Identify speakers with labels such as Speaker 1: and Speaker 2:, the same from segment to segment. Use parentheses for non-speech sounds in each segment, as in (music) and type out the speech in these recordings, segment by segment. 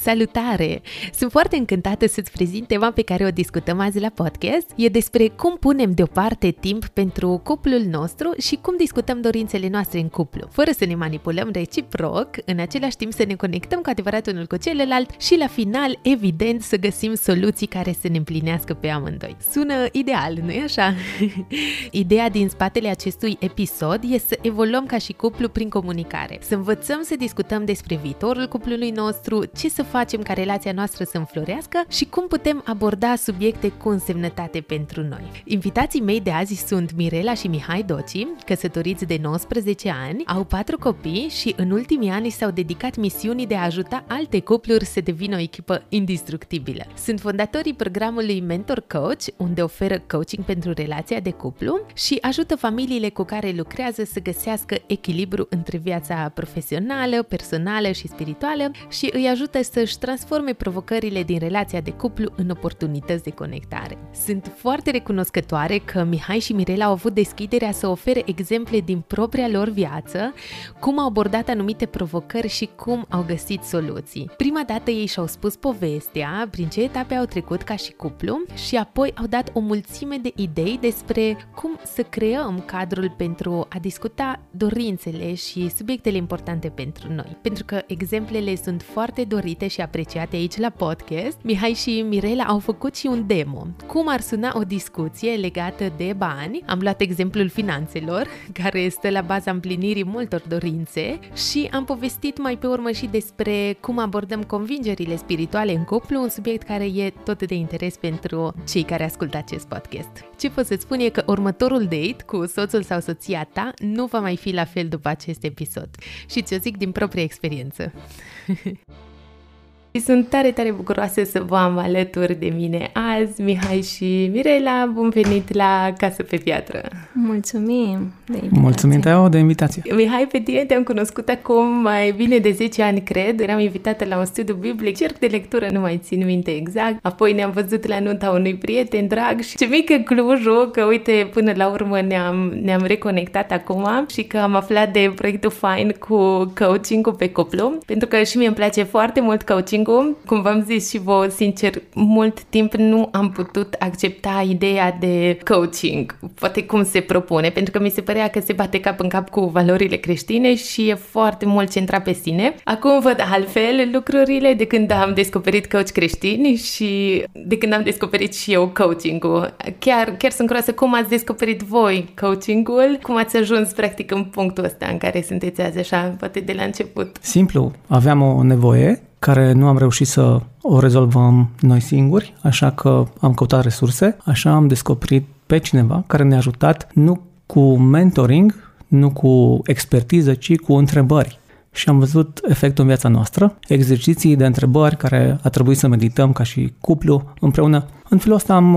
Speaker 1: Salutare! Sunt foarte încântată să-ți prezint tema pe care o discutăm azi la podcast. E despre cum punem deoparte timp pentru cuplul nostru și cum discutăm dorințele noastre în cuplu, fără să ne manipulăm reciproc, în același timp să ne conectăm cu adevărat unul cu celălalt și la final, evident, să găsim soluții care să ne împlinească pe amândoi. Sună ideal, nu-i așa? (laughs) Ideea din spatele acestui episod e să evoluăm ca și cuplu prin comunicare, să învățăm să discutăm despre viitorul cuplului nostru, ce să facem ca relația noastră să înflorească și cum putem aborda subiecte cu însemnătate pentru noi. Invitații mei de azi sunt Mirela și Mihai Doci, căsătoriți de 19 ani, au patru copii și în ultimii ani s-au dedicat misiunii de a ajuta alte cupluri să devină o echipă indestructibilă. Sunt fondatorii programului Mentor Coach, unde oferă coaching pentru relația de cuplu și ajută familiile cu care lucrează să găsească echilibru între viața profesională, personală și spirituală și îi ajută să să-și transforme provocările din relația de cuplu în oportunități de conectare. Sunt foarte recunoscătoare că Mihai și Mirela au avut deschiderea să ofere exemple din propria lor viață, cum au abordat anumite provocări și cum au găsit soluții. Prima dată ei și-au spus povestea, prin ce etape au trecut ca și cuplu și apoi au dat o mulțime de idei despre cum să creăm cadrul pentru a discuta dorințele și subiectele importante pentru noi. Pentru că exemplele sunt foarte dorite urmărite și apreciate aici la podcast, Mihai și Mirela au făcut și un demo. Cum ar suna o discuție legată de bani? Am luat exemplul finanțelor, (laughs) care este la baza împlinirii multor dorințe și am povestit mai pe urmă și despre cum abordăm convingerile spirituale în cuplu, un subiect care e tot de interes pentru cei care ascultă acest podcast. Ce pot să-ți spun e că următorul date cu soțul sau soția ta nu va mai fi la fel după acest episod. Și ți-o zic din proprie experiență. (laughs) Și sunt tare, tare bucuroasă să vă am alături de mine azi, Mihai și Mirela. Bun venit la Casă pe Piatră!
Speaker 2: Mulțumim
Speaker 3: de invitație! Mulțumim, Teo, de invitație!
Speaker 1: Mihai, pe tine te-am cunoscut acum mai bine de 10 ani, cred. Eram invitată la un studiu biblic, cerc de lectură, nu mai țin minte exact. Apoi ne-am văzut la nunta unui prieten drag și ce mică Clujul, că uite, până la urmă ne-am, ne-am reconectat acum și că am aflat de proiectul fain cu coaching-ul pe cuplu, pentru că și mie îmi place foarte mult coaching coaching cum v-am zis și vă sincer, mult timp nu am putut accepta ideea de coaching, poate cum se propune, pentru că mi se părea că se bate cap în cap cu valorile creștine și e foarte mult centrat pe sine. Acum văd altfel lucrurile de când am descoperit coach creștini și de când am descoperit și eu coaching-ul. Chiar, chiar sunt curioasă cum ați descoperit voi coaching-ul, cum ați ajuns practic în punctul ăsta în care sunteți azi așa, poate de la început.
Speaker 3: Simplu, aveam o nevoie care nu am reușit să o rezolvăm noi singuri, așa că am căutat resurse, așa am descoperit pe cineva care ne-a ajutat nu cu mentoring, nu cu expertiză, ci cu întrebări. Și am văzut efectul în viața noastră, exerciții de întrebări care a trebuit să medităm ca și cuplu împreună. În felul ăsta am,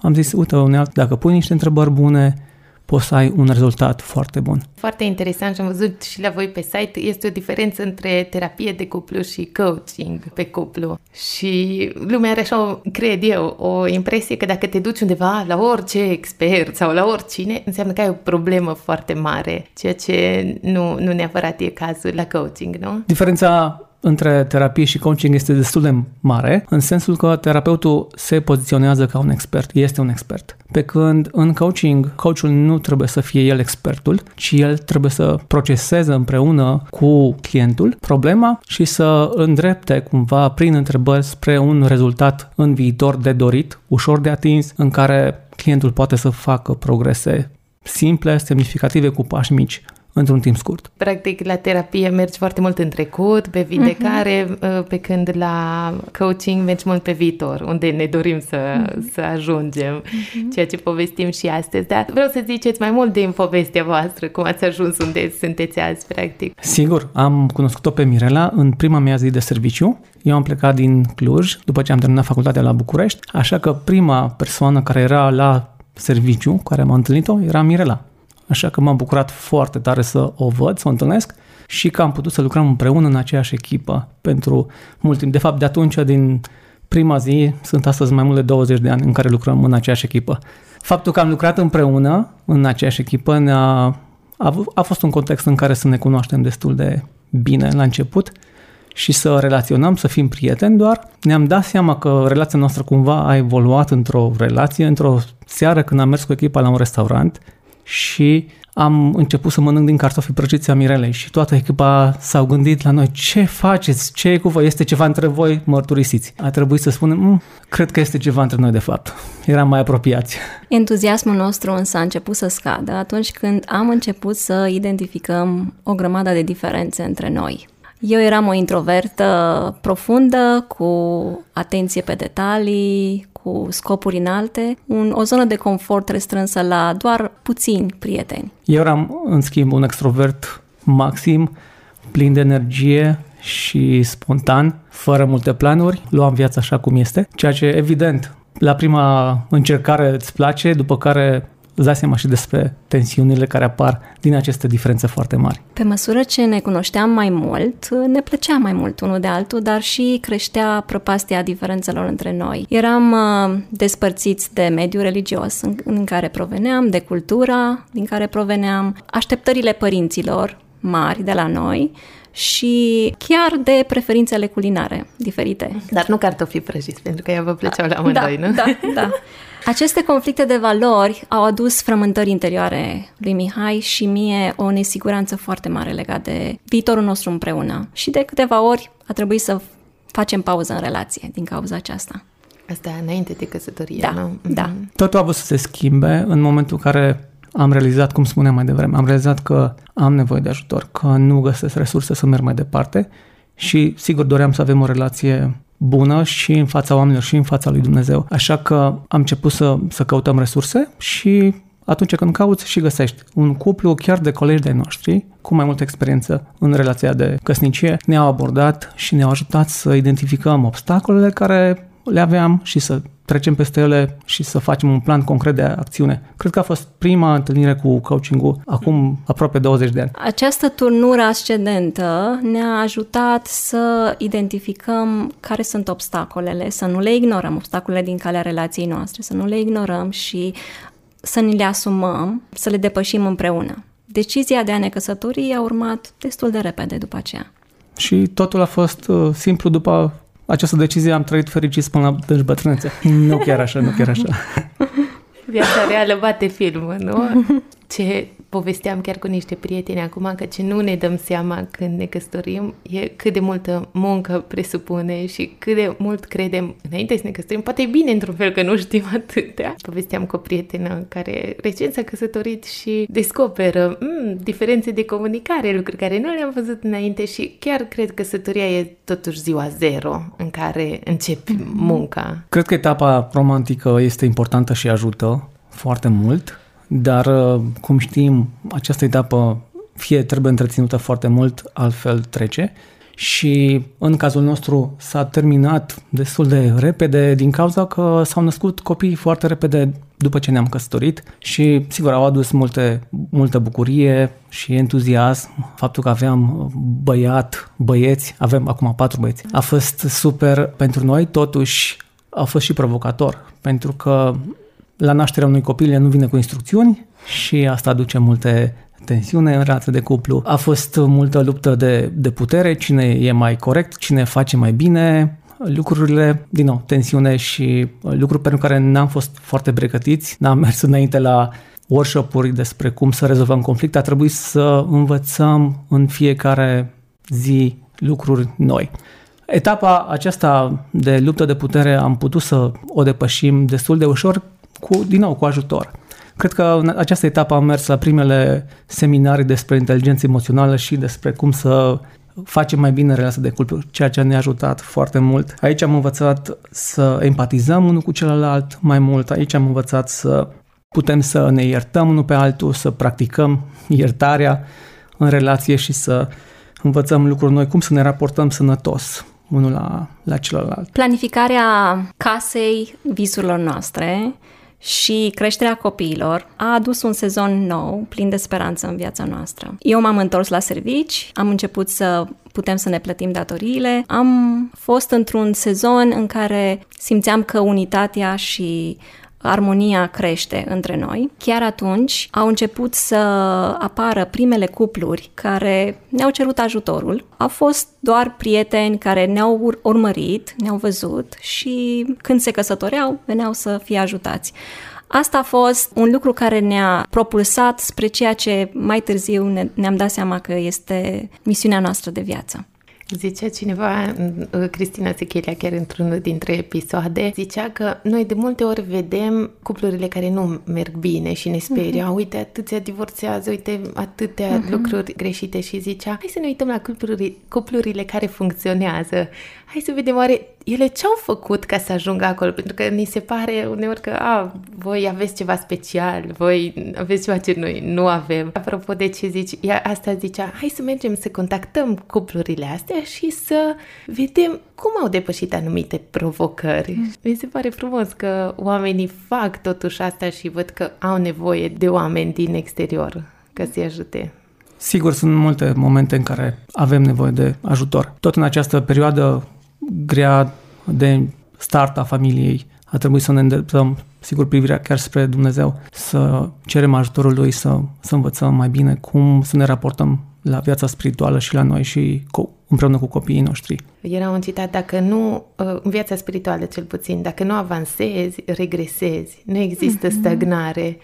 Speaker 3: am zis, uite, unealt, dacă pui niște întrebări bune, poți să ai un rezultat foarte bun.
Speaker 1: Foarte interesant și am văzut și la voi pe site, este o diferență între terapie de cuplu și coaching pe cuplu. Și lumea are așa, cred eu, o impresie că dacă te duci undeva la orice expert sau la oricine, înseamnă că ai o problemă foarte mare, ceea ce nu, nu neapărat e cazul la coaching, nu?
Speaker 3: Diferența între terapie și coaching este destul de mare, în sensul că terapeutul se poziționează ca un expert, este un expert. Pe când în coaching, coachul nu trebuie să fie el expertul, ci el trebuie să proceseze împreună cu clientul problema și să îndrepte cumva prin întrebări spre un rezultat în viitor de dorit, ușor de atins, în care clientul poate să facă progrese simple, semnificative cu pași mici într-un timp scurt.
Speaker 1: Practic, la terapie mergi foarte mult în trecut, pe vindecare, uh-huh. pe când la coaching mergi mult pe viitor, unde ne dorim să, uh-huh. să ajungem, uh-huh. ceea ce povestim și astăzi. Dar vreau să ziceți mai mult din povestea voastră, cum ați ajuns unde sunteți azi, practic.
Speaker 3: Sigur, am cunoscut-o pe Mirela în prima mea zi de serviciu. Eu am plecat din Cluj după ce am terminat facultatea la București, așa că prima persoană care era la serviciu, care am întâlnit-o, era Mirela. Așa că m-am bucurat foarte tare să o văd, să o întâlnesc și că am putut să lucrăm împreună în aceeași echipă pentru mult timp. De fapt, de atunci, din prima zi, sunt astăzi mai mult de 20 de ani în care lucrăm în aceeași echipă. Faptul că am lucrat împreună în aceeași echipă ne-a, a, a fost un context în care să ne cunoaștem destul de bine la început și să relaționăm, să fim prieteni, doar ne-am dat seama că relația noastră cumva a evoluat într-o relație, într-o seară când am mers cu echipa la un restaurant și am început să mănânc din cartofi prăjiți a Mirelei și toată echipa s-au gândit la noi, ce faceți, ce e cu voi, este ceva între voi, mărturisiți. A trebuit să spunem, mm, cred că este ceva între noi de fapt. Eram mai apropiați.
Speaker 2: Entuziasmul nostru însă a început să scadă atunci când am început să identificăm o grămadă de diferențe între noi. Eu eram o introvertă profundă, cu atenție pe detalii, cu scopuri înalte, un, o zonă de confort restrânsă la doar puțini prieteni.
Speaker 3: Eu eram, în schimb, un extrovert maxim, plin de energie și spontan, fără multe planuri, luam viața așa cum este, ceea ce, evident, la prima încercare îți place, după care îți dai seama și despre tensiunile care apar din aceste diferențe foarte mari.
Speaker 2: Pe măsură ce ne cunoșteam mai mult, ne plăcea mai mult unul de altul, dar și creștea prăpastia diferențelor între noi. Eram uh, despărțiți de mediul religios în, în care proveneam, de cultura din care proveneam, așteptările părinților mari de la noi și chiar de preferințele culinare diferite.
Speaker 1: Dar nu cartofi prăjiți, pentru că ea vă plăceau la amândoi,
Speaker 2: da,
Speaker 1: nu?
Speaker 2: Da, da. (laughs) Aceste conflicte de valori au adus frământări interioare lui Mihai și mie o nesiguranță foarte mare legat de viitorul nostru împreună. Și de câteva ori a trebuit să facem pauză în relație din cauza aceasta.
Speaker 1: Asta înainte de căsătorie,
Speaker 2: da,
Speaker 1: nu?
Speaker 2: Da,
Speaker 1: Mhm.
Speaker 3: Totul a avut să se schimbe în momentul în care am realizat, cum spuneam mai devreme, am realizat că am nevoie de ajutor, că nu găsesc resurse să merg mai departe și sigur doream să avem o relație bună și în fața oamenilor și în fața lui Dumnezeu. Așa că am început să, să căutăm resurse și atunci când cauți și găsești un cuplu chiar de colegi de noștri cu mai multă experiență în relația de căsnicie, ne-au abordat și ne-au ajutat să identificăm obstacolele care le aveam și să trecem peste ele și să facem un plan concret de acțiune. Cred că a fost prima întâlnire cu coaching-ul acum aproape 20 de ani.
Speaker 2: Această turnură ascendentă ne-a ajutat să identificăm care sunt obstacolele, să nu le ignorăm, obstacolele din calea relației noastre, să nu le ignorăm și să ni le asumăm, să le depășim împreună. Decizia de a ne căsători a urmat destul de repede după aceea.
Speaker 3: Și totul a fost uh, simplu după această decizie am trăit fericiți până la deci bătrânețe. Nu chiar așa, nu chiar așa.
Speaker 1: Viața reală bate filmul, nu? Ce povesteam chiar cu niște prieteni acum, că ce nu ne dăm seama când ne căsătorim e cât de multă muncă presupune și cât de mult credem înainte să ne căsătorim. Poate e bine într-un fel că nu știm (laughs) atâtea. Povesteam cu o prietenă care recent s-a căsătorit și descoperă mm, diferențe de comunicare, lucruri care nu le-am văzut înainte și chiar cred că căsătoria e totuși ziua zero în care începi munca.
Speaker 3: Cred că etapa romantică este importantă și ajută foarte mult, dar, cum știm, această etapă fie trebuie întreținută foarte mult, altfel trece. Și în cazul nostru s-a terminat destul de repede din cauza că s-au născut copii foarte repede după ce ne-am căsătorit și sigur au adus multe, multă bucurie și entuziasm. Faptul că aveam băiat, băieți, avem acum patru băieți, a fost super pentru noi, totuși a fost și provocator, pentru că la nașterea unui copil el nu vine cu instrucțiuni și asta aduce multe tensiune în relația de cuplu. A fost multă luptă de, de putere, cine e mai corect, cine face mai bine, lucrurile, din nou, tensiune și lucruri pentru care n-am fost foarte pregătiți. N-am mers înainte la workshop-uri despre cum să rezolvăm conflicte. A trebuit să învățăm în fiecare zi lucruri noi. Etapa aceasta de luptă de putere am putut să o depășim destul de ușor, cu, din nou, cu ajutor. Cred că în această etapă am mers la primele seminarii despre inteligență emoțională și despre cum să facem mai bine relația de cuplu, ceea ce ne-a ajutat foarte mult. Aici am învățat să empatizăm unul cu celălalt mai mult, aici am învățat să putem să ne iertăm unul pe altul, să practicăm iertarea în relație și să învățăm lucruri noi, cum să ne raportăm sănătos unul la, la celălalt.
Speaker 2: Planificarea casei visurilor noastre și creșterea copiilor a adus un sezon nou, plin de speranță în viața noastră. Eu m-am întors la servici, am început să putem să ne plătim datoriile. Am fost într-un sezon în care simțeam că unitatea și armonia crește între noi. Chiar atunci au început să apară primele cupluri care ne-au cerut ajutorul. Au fost doar prieteni care ne-au urmărit, ne-au văzut și când se căsătoreau, veneau să fie ajutați. Asta a fost un lucru care ne-a propulsat spre ceea ce mai târziu ne- ne-am dat seama că este misiunea noastră de viață.
Speaker 1: Zicea cineva, uh, Cristina Sechelea, chiar într-unul dintre episoade, zicea că noi de multe ori vedem cuplurile care nu merg bine și ne sperie. Uh-huh. Uite, atâția divorțează, uite, atâtea uh-huh. lucruri greșite și zicea, hai să ne uităm la cupluri, cuplurile care funcționează. Hai să vedem oare ele ce-au făcut ca să ajungă acolo? Pentru că ni se pare uneori că, a, voi aveți ceva special, voi aveți ceva ce noi nu avem. Apropo de ce zici, ea asta zicea, hai să mergem să contactăm cuplurile astea și să vedem cum au depășit anumite provocări. Mm. Mi se pare frumos că oamenii fac totuși asta și văd că au nevoie de oameni din exterior ca să-i ajute.
Speaker 3: Sigur, sunt multe momente în care avem nevoie de ajutor. Tot în această perioadă grea de start a familiei, a trebuit să ne îndreptăm, sigur, privirea chiar spre Dumnezeu, să cerem ajutorul Lui, să, să învățăm mai bine cum să ne raportăm la viața spirituală și la noi și cu, împreună cu copiii noștri.
Speaker 1: Era un citat, dacă nu, uh, în viața spirituală cel puțin, dacă nu avansezi, regresezi. Nu există mm-hmm. stagnare.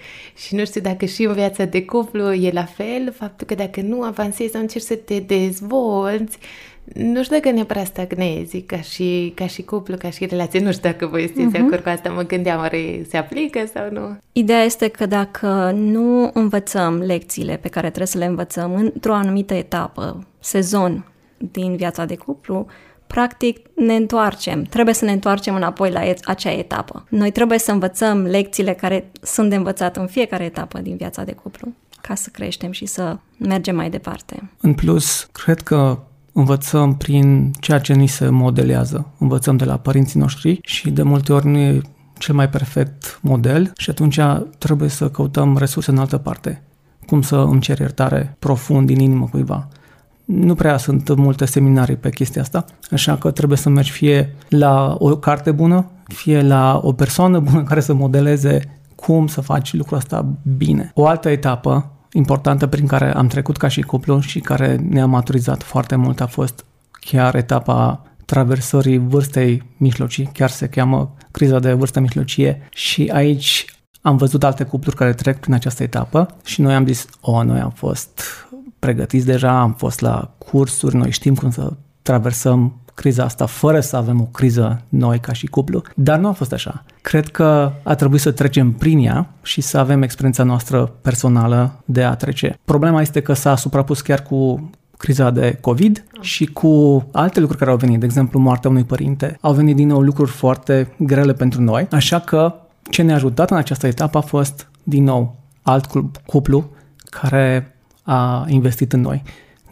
Speaker 1: Și nu știu dacă și în viața de cuplu e la fel, faptul că dacă nu avansezi, încerci să te dezvolți, nu știu dacă neapărat stagnezi ca și, ca și cuplu, ca și relație. Nu știu dacă voi sunteți uh-huh. de acord cu asta, mă gândeam, oare se aplică sau nu?
Speaker 2: Ideea este că dacă nu învățăm lecțiile pe care trebuie să le învățăm într-o anumită etapă, sezon din viața de cuplu, practic ne întoarcem. Trebuie să ne întoarcem înapoi la acea etapă. Noi trebuie să învățăm lecțiile care sunt de învățat în fiecare etapă din viața de cuplu ca să creștem și să mergem mai departe.
Speaker 3: În plus, cred că învățăm prin ceea ce ni se modelează. Învățăm de la părinții noștri și de multe ori nu e cel mai perfect model și atunci trebuie să căutăm resurse în altă parte. Cum să îmi cer iertare profund din inimă cuiva. Nu prea sunt multe seminarii pe chestia asta, așa că trebuie să mergi fie la o carte bună, fie la o persoană bună care să modeleze cum să faci lucrul ăsta bine. O altă etapă importantă prin care am trecut ca și cuplu și care ne-a maturizat foarte mult a fost chiar etapa traversării vârstei mijlocii, chiar se cheamă criza de vârstă mijlocie. Și aici am văzut alte cupluri care trec prin această etapă și noi am zis, o, noi am fost pregătiți deja, am fost la cursuri, noi știm cum să traversăm criza asta fără să avem o criză noi ca și cuplu, dar nu a fost așa. Cred că a trebuit să trecem prin ea și să avem experiența noastră personală de a trece. Problema este că s-a suprapus chiar cu criza de COVID și cu alte lucruri care au venit, de exemplu moartea unui părinte, au venit din nou lucruri foarte grele pentru noi, așa că ce ne-a ajutat în această etapă a fost, din nou, alt cuplu care a investit în noi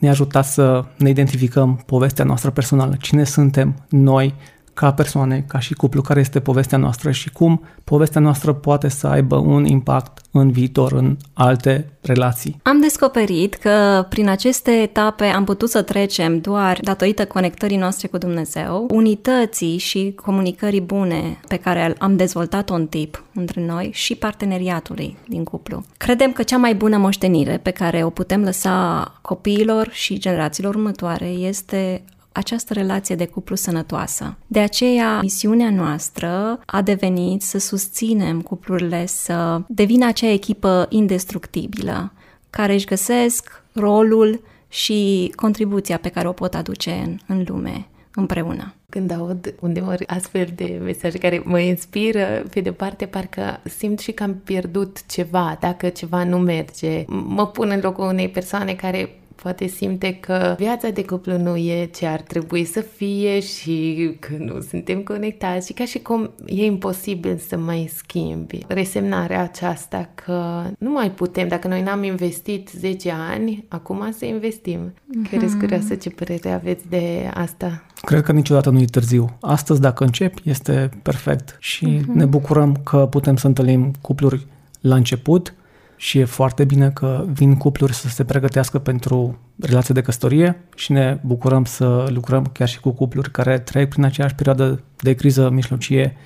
Speaker 3: ne-a ajutat să ne identificăm povestea noastră personală, cine suntem noi ca persoane, ca și cuplu, care este povestea noastră și cum povestea noastră poate să aibă un impact în viitor, în alte relații.
Speaker 2: Am descoperit că prin aceste etape am putut să trecem doar datorită conectării noastre cu Dumnezeu, unității și comunicării bune pe care am dezvoltat-o în tip între noi și parteneriatului din cuplu. Credem că cea mai bună moștenire pe care o putem lăsa copiilor și generațiilor următoare este această relație de cuplu sănătoasă. De aceea, misiunea noastră a devenit să susținem cuplurile să devină acea echipă indestructibilă, care își găsesc rolul și contribuția pe care o pot aduce în, în lume împreună.
Speaker 1: Când aud undeori astfel de mesaje care mă inspiră, pe de parte parcă simt și că am pierdut ceva, dacă ceva nu merge. Mă pun în locul unei persoane care poate simte că viața de cuplu nu e ce ar trebui să fie și că nu suntem conectați și ca și cum e imposibil să mai schimbi. Resemnarea aceasta că nu mai putem, dacă noi n-am investit 10 ani, acum să investim. Mm-hmm. Chiar curioasă ce părere aveți de asta.
Speaker 3: Cred că niciodată nu e târziu. Astăzi, dacă începi, este perfect și uh-huh. ne bucurăm că putem să întâlnim cupluri la început și e foarte bine că vin cupluri să se pregătească pentru relație de căsătorie și ne bucurăm să lucrăm chiar și cu cupluri care trec prin aceeași perioadă de criză mijlocie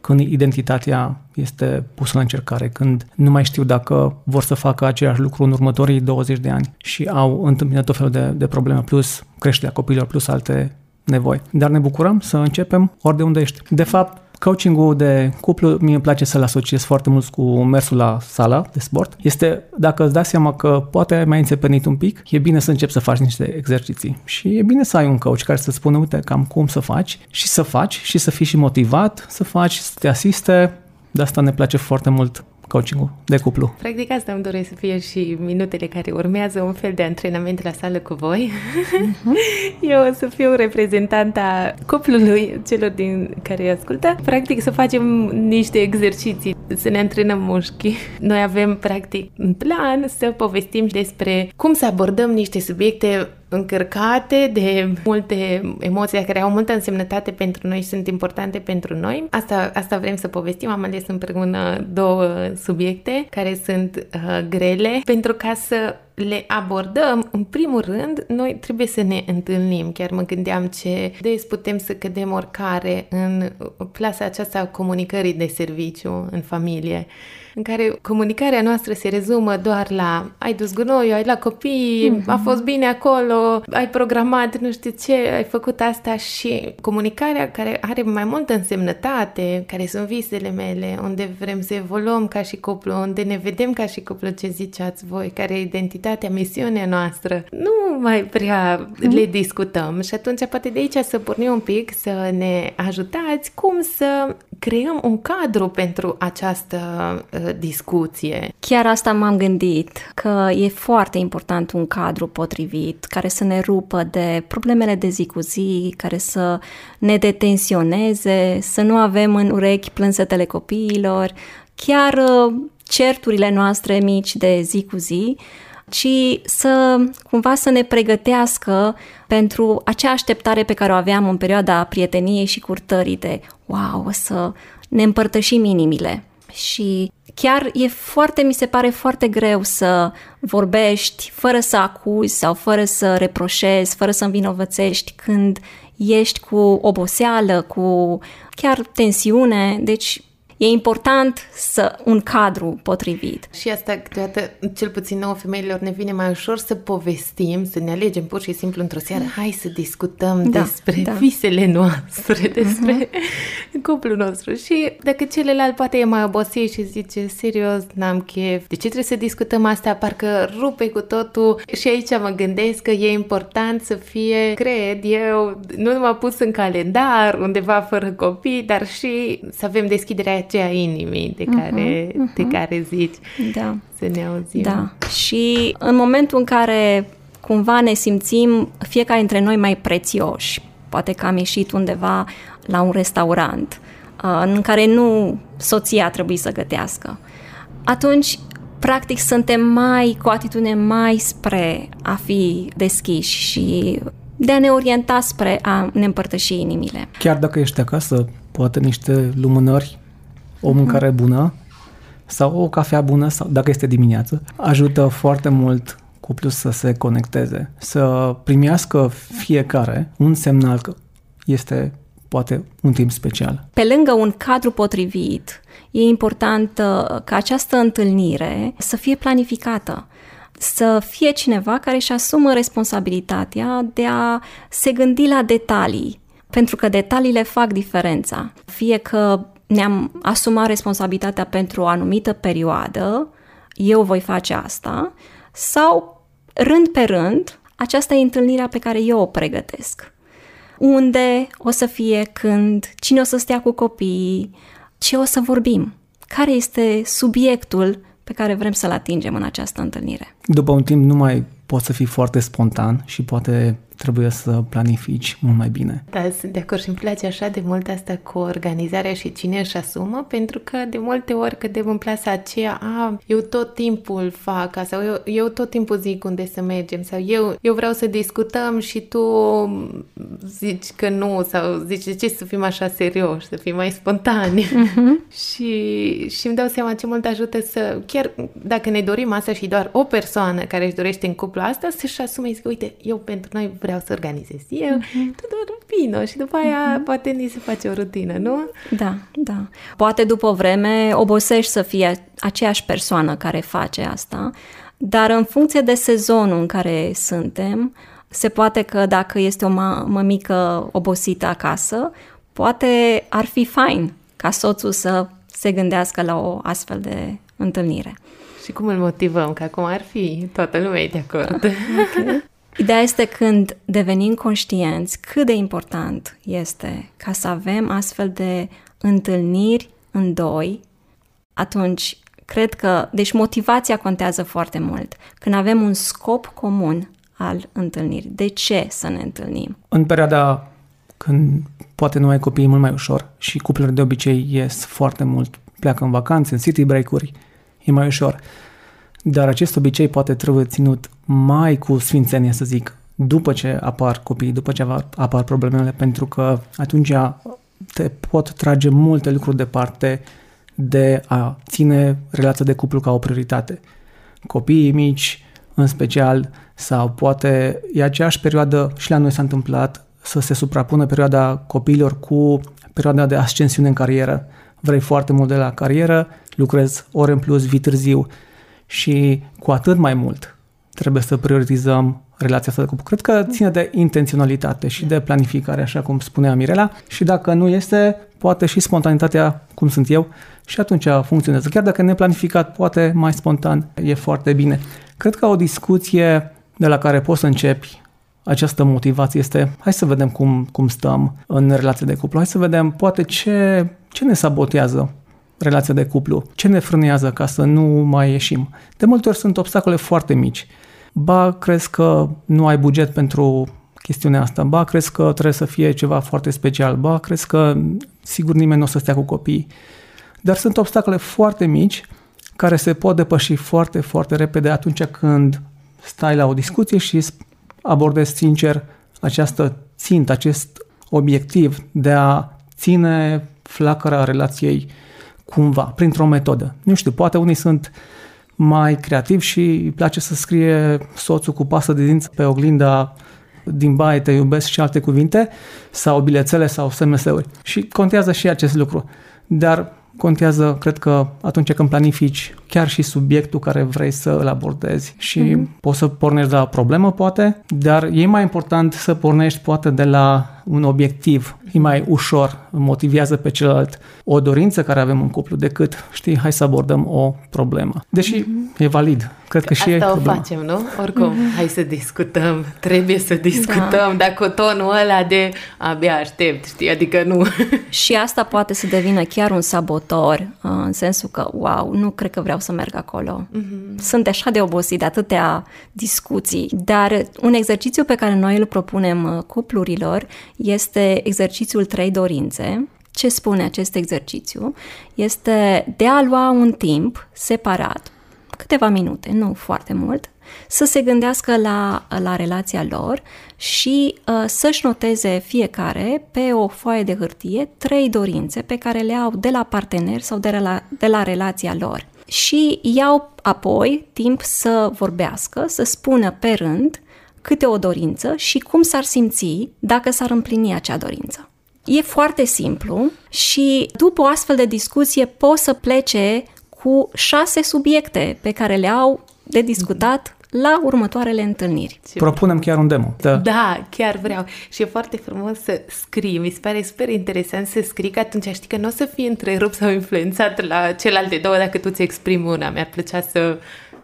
Speaker 3: când identitatea este pusă la încercare, când nu mai știu dacă vor să facă același lucru în următorii 20 de ani și au întâmpinat tot felul de, de probleme, plus creșterea copilor, plus alte nevoi. Dar ne bucurăm să începem ori de unde ești. De fapt, Coachingul de cuplu, mie îmi place să-l asociez foarte mult cu mersul la sala de sport. Este, dacă îți dai seama că poate ai mai înțepenit un pic, e bine să începi să faci niște exerciții. Și e bine să ai un coach care să spună, uite, cam cum să faci și să faci și să fii și motivat să faci, să te asiste. De asta ne place foarte mult coaching de cuplu.
Speaker 1: Practic asta îmi doresc să fie și minutele care urmează un fel de antrenament la sală cu voi. Uh-huh. (laughs) Eu o să fiu reprezentanta cuplului celor din care ascultă. Practic să facem niște exerciții, să ne antrenăm mușchii. Noi avem practic în plan să povestim despre cum să abordăm niște subiecte încărcate de multe emoții care au multă însemnătate pentru noi și sunt importante pentru noi. Asta, asta vrem să povestim. Am ales împreună două subiecte care sunt uh, grele pentru ca să le abordăm, în primul rând, noi trebuie să ne întâlnim. Chiar mă gândeam ce des putem să cădem oricare în plasa aceasta a comunicării de serviciu în familie în care comunicarea noastră se rezumă doar la ai dus gunoiul, ai la copii, mm-hmm. a fost bine acolo, ai programat nu știu ce, ai făcut asta și comunicarea care are mai multă însemnătate, care sunt visele mele, unde vrem să evoluăm ca și cuplu, unde ne vedem ca și cuplu, ce ziceați voi, care e identitatea, misiunea noastră. Nu mai prea mm-hmm. le discutăm și atunci poate de aici să pornim un pic, să ne ajutați cum să creăm un cadru pentru această uh, discuție.
Speaker 2: Chiar asta m-am gândit, că e foarte important un cadru potrivit, care să ne rupă de problemele de zi cu zi, care să ne detensioneze, să nu avem în urechi plânsetele copiilor, chiar uh, certurile noastre mici de zi cu zi, ci să cumva să ne pregătească pentru acea așteptare pe care o aveam în perioada prieteniei și curtării de wow, o să ne împărtășim inimile. Și chiar e foarte, mi se pare foarte greu să vorbești fără să acuzi sau fără să reproșezi, fără să învinovățești când ești cu oboseală, cu chiar tensiune. Deci E important să un cadru potrivit.
Speaker 1: Și asta câteodată, cel puțin nouă femeilor, ne vine mai ușor să povestim, să ne alegem pur și simplu într-o seară, hai să discutăm da, despre da. visele noastre, despre uh-huh. cuplul nostru. Și dacă celălalt poate e mai obosit și zice, serios, n-am chef, de ce trebuie să discutăm asta? Parcă rupe cu totul. Și aici mă gândesc că e important să fie, cred eu, nu numai pus în calendar, undeva fără copii, dar și să avem deschiderea aceea inimii de mhm, care, uh-huh, uh-huh. de care zici da. să ne auzim.
Speaker 2: Da. Și în momentul în care cumva ne simțim fiecare dintre noi mai prețioși, poate că am ieșit undeva la un restaurant uh, în care nu soția trebuie să gătească, atunci practic suntem mai cu atitudine mai spre a fi deschiși și de a ne orienta spre a ne împărtăși inimile.
Speaker 3: Chiar dacă ești acasă, poate niște lumânări o mâncare mhm. bună sau o cafea bună, sau dacă este dimineață, ajută foarte mult cuplu să se conecteze, să primească fiecare un semnal că este poate un timp special.
Speaker 2: Pe lângă un cadru potrivit, e important uh, ca această întâlnire să fie planificată să fie cineva care își asumă responsabilitatea de a se gândi la detalii, pentru că detaliile fac diferența. Fie că ne-am asumat responsabilitatea pentru o anumită perioadă, eu voi face asta, sau rând pe rând, aceasta e întâlnirea pe care eu o pregătesc. unde o să fie, când, cine o să stea cu copiii, ce o să vorbim, care este subiectul pe care vrem să-l atingem în această întâlnire.
Speaker 3: După un timp nu mai poți să fii foarte spontan și poate trebuie să planifici mult mai bine.
Speaker 1: Da, sunt de acord și îmi place așa de mult asta cu organizarea și cine își asumă, pentru că de multe ori cădem în plasa aceea, a, eu tot timpul fac asta, sau eu, eu tot timpul zic unde să mergem, sau eu, eu vreau să discutăm și tu zici că nu, sau zici de ce să fim așa serioși, să fim mai spontani. Uh-huh. (laughs) și, și îmi dau seama ce mult ajută să, chiar dacă ne dorim asta și doar o persoană care își dorește în cuplu asta, să-și asume, zic, uite, eu pentru noi vreau vreau să organizez eu, uh-huh. tu doar vină și după aia uh-huh. poate ni se face o rutină, nu?
Speaker 2: Da, da. Poate după o vreme obosești să fie aceeași persoană care face asta, dar în funcție de sezonul în care suntem, se poate că dacă este o mămică obosită acasă, poate ar fi fain ca soțul să se gândească la o astfel de întâlnire.
Speaker 1: Și cum îl motivăm? Că acum ar fi, toată lumea e de acord. Okay.
Speaker 2: Ideea este când devenim conștienți cât de important este ca să avem astfel de întâlniri în doi, atunci cred că, deci motivația contează foarte mult. Când avem un scop comun al întâlnirii. De ce să ne întâlnim?
Speaker 3: În perioada când poate nu ai copii mult mai ușor și cuplurile de obicei ies foarte mult, pleacă în vacanțe, în city break-uri, e mai ușor. Dar acest obicei poate trebuie ținut mai cu sfințenie, să zic, după ce apar copiii, după ce apar problemele, pentru că atunci te pot trage multe lucruri departe de a ține relația de cuplu ca o prioritate. Copiii mici, în special, sau poate e aceeași perioadă și la noi s-a întâmplat să se suprapună perioada copiilor cu perioada de ascensiune în carieră. Vrei foarte mult de la carieră, lucrezi ore în plus, vii târziu, și cu atât mai mult trebuie să prioritizăm relația asta cu Cred că ține de intenționalitate și de planificare, așa cum spunea Mirela, și dacă nu este, poate și spontanitatea, cum sunt eu, și atunci funcționează. Chiar dacă neplanificat, poate mai spontan, e foarte bine. Cred că o discuție de la care poți să începi această motivație este hai să vedem cum, cum stăm în relația de cuplu, hai să vedem poate ce, ce ne sabotează relația de cuplu? Ce ne frânează ca să nu mai ieșim? De multe ori sunt obstacole foarte mici. Ba, crezi că nu ai buget pentru chestiunea asta. Ba, crezi că trebuie să fie ceva foarte special. Ba, crezi că sigur nimeni nu o să stea cu copii. Dar sunt obstacole foarte mici care se pot depăși foarte, foarte repede atunci când stai la o discuție și abordezi sincer această țintă, acest obiectiv de a ține flacăra relației cumva, printr-o metodă. Nu știu, poate unii sunt mai creativi și îi place să scrie soțul cu pasă de dinți pe oglinda din baie, te iubesc și alte cuvinte, sau bilețele sau SMS-uri. Și contează și acest lucru. Dar contează, cred că, atunci când planifici chiar și subiectul care vrei să îl abordezi și mm-hmm. poți să pornești de la problemă, poate, dar e mai important să pornești poate de la un obiectiv. E mai ușor, motivează pe celălalt o dorință care avem în cuplu decât, știi, hai să abordăm o problemă. Deși mm-hmm. e valid. Cred că, că și
Speaker 1: Asta
Speaker 3: e
Speaker 1: o facem, nu? Oricum, mm-hmm. hai să discutăm, trebuie să discutăm, da. dacă tonul ăla de abia aștept, știi, adică nu. (laughs)
Speaker 2: Și asta poate să devină chiar un sabotor, uh, în sensul că, wow, nu cred că vreau să merg acolo. Mm-hmm. Sunt așa de obosit de atâtea discuții, dar un exercițiu pe care noi îl propunem uh, cuplurilor este exercițiul trei dorințe. Ce spune acest exercițiu? Este de a lua un timp separat, câteva minute, nu foarte mult, să se gândească la, la relația lor și uh, să-și noteze fiecare pe o foaie de hârtie trei dorințe pe care le au de la partener sau de la, de la relația lor. Și iau apoi timp să vorbească, să spună pe rând câte o dorință și cum s-ar simți dacă s-ar împlini acea dorință. E foarte simplu și după o astfel de discuție poți să plece cu șase subiecte pe care le au de discutat la următoarele întâlniri.
Speaker 3: Propunem chiar un demo.
Speaker 1: Da. da, chiar vreau. Și e foarte frumos să scrii. Mi se pare super interesant să scrii, că atunci știi că nu o să fii întrerupt sau influențat la celelalte două dacă tu ți exprimi una. Mi-ar plăcea să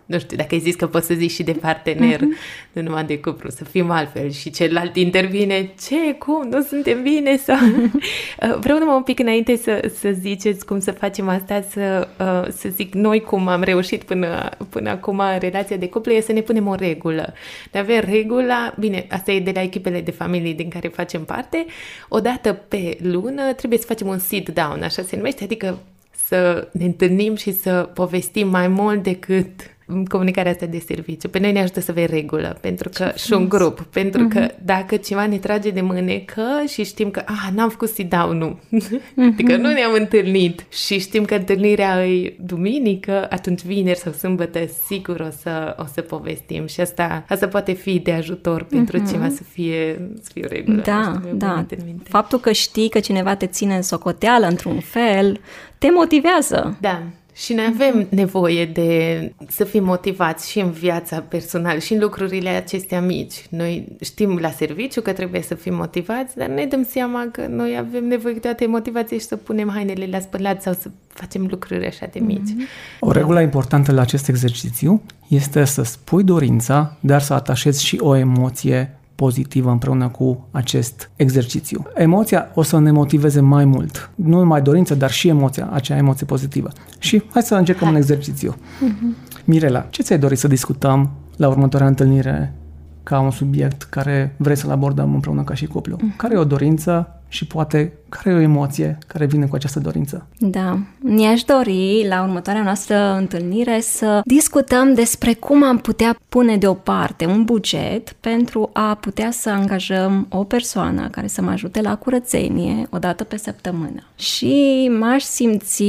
Speaker 1: nu știu, dacă ai zis că poți să zici și de partener, uh-huh. nu numai de cuplu, să fim altfel și celălalt intervine, ce, cum, nu suntem bine sau... Uh, (laughs) vreau numai un pic înainte să, să ziceți cum să facem asta, să, uh, să zic noi cum am reușit până, până acum în relația de cuplu, e să ne punem o regulă. De avem regula, bine, asta e de la echipele de familie din care facem parte, o dată pe lună trebuie să facem un sit-down, așa se numește, adică să ne întâlnim și să povestim mai mult decât comunicarea asta de serviciu. Pe noi ne ajută să avem regulă, pentru că și un grup, pentru uh-huh. că mhm. dacă ceva ne trage de mânecă și știm că, ah, n-am făcut sit down nu. Uh-huh. adică nu ne-am întâlnit și știm că întâlnirea e duminică, atunci vineri sau sâmbătă, sigur o să, o să povestim și asta, asta poate fi de ajutor pentru uh-huh. ceva să fie, să fie o regulă.
Speaker 2: Da, da. Faptul că știi că cineva te ține în socoteală într-un fel, te motivează.
Speaker 1: Da. Și ne avem nevoie de să fim motivați și în viața personală și în lucrurile acestea mici. Noi știm la serviciu că trebuie să fim motivați, dar ne dăm seama că noi avem nevoie de toate motivații și să punem hainele la spălat sau să facem lucruri așa de mici. Mm-hmm.
Speaker 3: O regulă importantă la acest exercițiu este să spui dorința, dar să atașezi și o emoție pozitivă împreună cu acest exercițiu. Emoția o să ne motiveze mai mult. Nu numai dorința, dar și emoția, acea emoție pozitivă. Și hai să încercăm hai. un exercițiu. Uh-huh. Mirela, ce ți-ai dorit să discutăm la următoarea întâlnire ca un subiect care vrei să-l abordăm împreună ca și cuplu? Uh-huh. Care e o dorință și poate care e o emoție care vine cu această dorință?
Speaker 2: Da, mi-aș dori la următoarea noastră întâlnire să discutăm despre cum am putea pune deoparte un buget pentru a putea să angajăm o persoană care să mă ajute la curățenie o dată pe săptămână. Și m-aș simți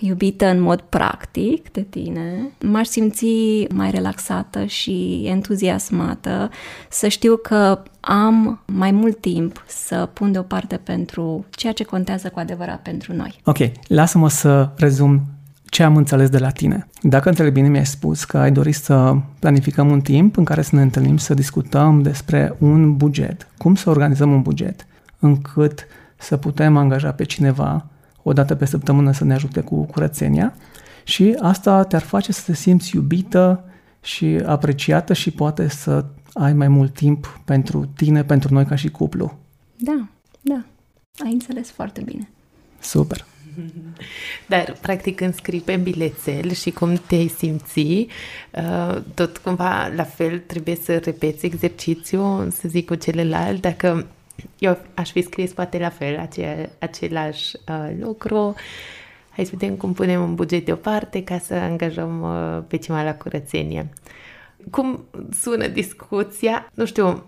Speaker 2: iubită în mod practic de tine, m-aș simți mai relaxată și entuziasmată să știu că am mai mult timp să pun deoparte pentru ceea ce contează cu adevărat pentru noi.
Speaker 3: Ok, lasă-mă să rezum ce am înțeles de la tine. Dacă înțeleg bine, mi-ai spus că ai dorit să planificăm un timp în care să ne întâlnim să discutăm despre un buget, cum să organizăm un buget, încât să putem angaja pe cineva o dată pe săptămână să ne ajute cu curățenia și asta te-ar face să te simți iubită și apreciată și poate să ai mai mult timp pentru tine, pentru noi ca și cuplu.
Speaker 2: Da, da. Ai înțeles foarte bine.
Speaker 3: Super. (laughs)
Speaker 1: Dar, practic, când scrii pe bilețel și cum te simți, uh, tot cumva la fel trebuie să repeți exercițiul, să zic cu celălalt, dacă eu aș fi scris poate la fel ace- același uh, lucru, hai să vedem cum punem un buget deoparte ca să angajăm uh, pe cineva la curățenie cum sună discuția, nu știu,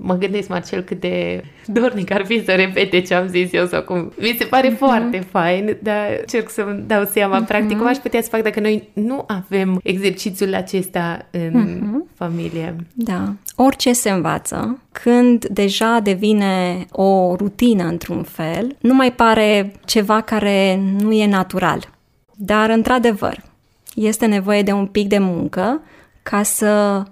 Speaker 1: mă gândesc, Marcel, cât de dornic ar fi să repete ce am zis eu sau cum. Mi se pare uh-huh. foarte fain, dar încerc să-mi dau seama, uh-huh. practic, cum aș putea să fac dacă noi nu avem exercițiul acesta în uh-huh. familie.
Speaker 2: Da. Orice se învață, când deja devine o rutină într-un fel, nu mai pare ceva care nu e natural. Dar, într-adevăr, este nevoie de un pic de muncă ca să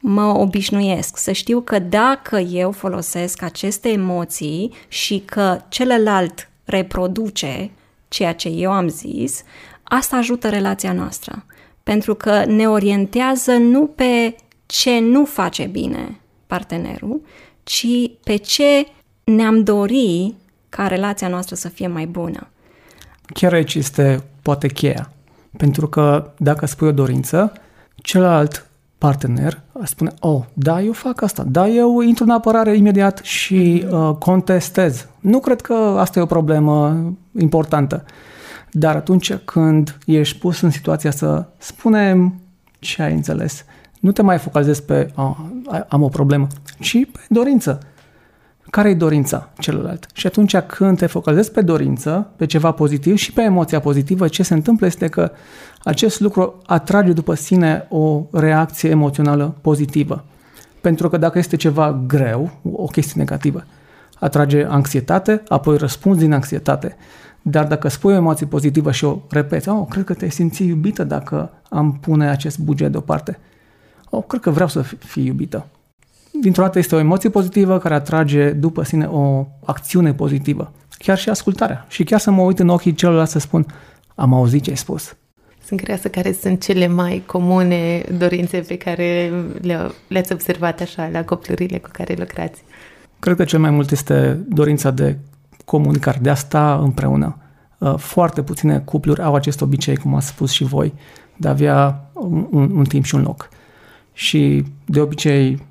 Speaker 2: mă obișnuiesc, să știu că dacă eu folosesc aceste emoții și că celălalt reproduce ceea ce eu am zis, asta ajută relația noastră. Pentru că ne orientează nu pe ce nu face bine partenerul, ci pe ce ne-am dori ca relația noastră să fie mai bună.
Speaker 3: Chiar aici este poate cheia. Pentru că dacă spui o dorință, celălalt partener spune, oh, da, eu fac asta, da, eu intru în apărare imediat și uh, contestez. Nu cred că asta e o problemă importantă. Dar atunci când ești pus în situația să spunem ce ai înțeles, nu te mai focalizezi pe oh, am o problemă, ci pe dorință. Care e dorința celălalt? Și atunci când te focalizezi pe dorință, pe ceva pozitiv și pe emoția pozitivă, ce se întâmplă este că acest lucru atrage după sine o reacție emoțională pozitivă. Pentru că dacă este ceva greu, o chestie negativă, atrage anxietate, apoi răspunzi din anxietate. Dar dacă spui o emoție pozitivă și o repeți, oh, cred că te simți iubită dacă am pune acest buget deoparte. Oh, cred că vreau să fii iubită. Dintr-o dată este o emoție pozitivă care atrage după sine o acțiune pozitivă. Chiar și ascultarea. Și chiar să mă uit în ochii celorlalți să spun, am auzit ce ai spus
Speaker 1: Sunt curioasă care sunt cele mai comune dorințe pe care le, le-ați observat așa la coplurile cu care lucrați.
Speaker 3: Cred că cel mai mult este dorința de comunicare, de a sta împreună. Uh, foarte puține cupluri au acest obicei, cum ați spus și voi, de a avea un, un, un timp și un loc. Și de obicei,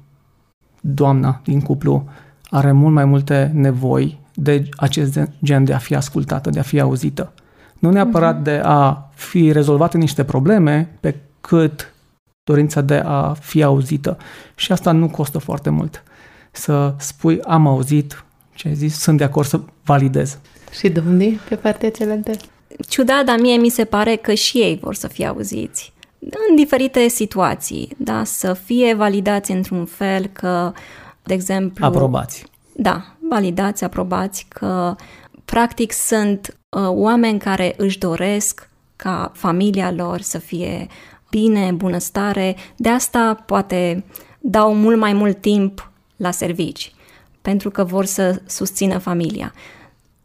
Speaker 3: doamna din cuplu are mult mai multe nevoi de acest gen de a fi ascultată, de a fi auzită. Nu neapărat uh-huh. de a fi rezolvate niște probleme, pe cât dorința de a fi auzită. Și asta nu costă foarte mult. Să spui, am auzit ce ai zis, sunt de acord să validez.
Speaker 1: Și domnii pe partea cealaltă?
Speaker 2: Ciudat, dar mie mi se pare că și ei vor să fie auziți în diferite situații, da, să fie validați într-un fel că, de exemplu...
Speaker 3: Aprobați.
Speaker 2: Da, validați, aprobați că practic sunt uh, oameni care își doresc ca familia lor să fie bine, bunăstare, de asta poate dau mult mai mult timp la servici, pentru că vor să susțină familia.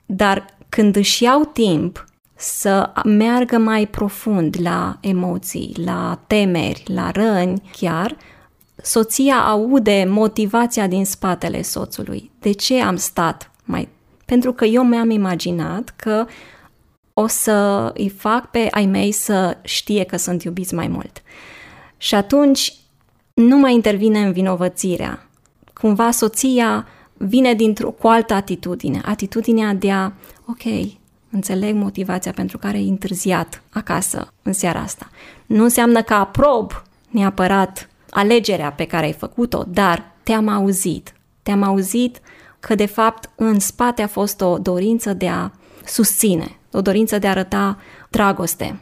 Speaker 2: Dar când își iau timp să meargă mai profund la emoții, la temeri, la răni chiar, soția aude motivația din spatele soțului. De ce am stat mai? Pentru că eu mi-am imaginat că o să îi fac pe ai mei să știe că sunt iubiți mai mult. Și atunci nu mai intervine în vinovățirea. Cumva soția vine dintr-o cu altă atitudine, atitudinea de a, ok, înțeleg motivația pentru care ai întârziat acasă în seara asta. Nu înseamnă că aprob neapărat alegerea pe care ai făcut-o, dar te-am auzit. Te-am auzit că de fapt în spate a fost o dorință de a susține, o dorință de a arăta dragoste.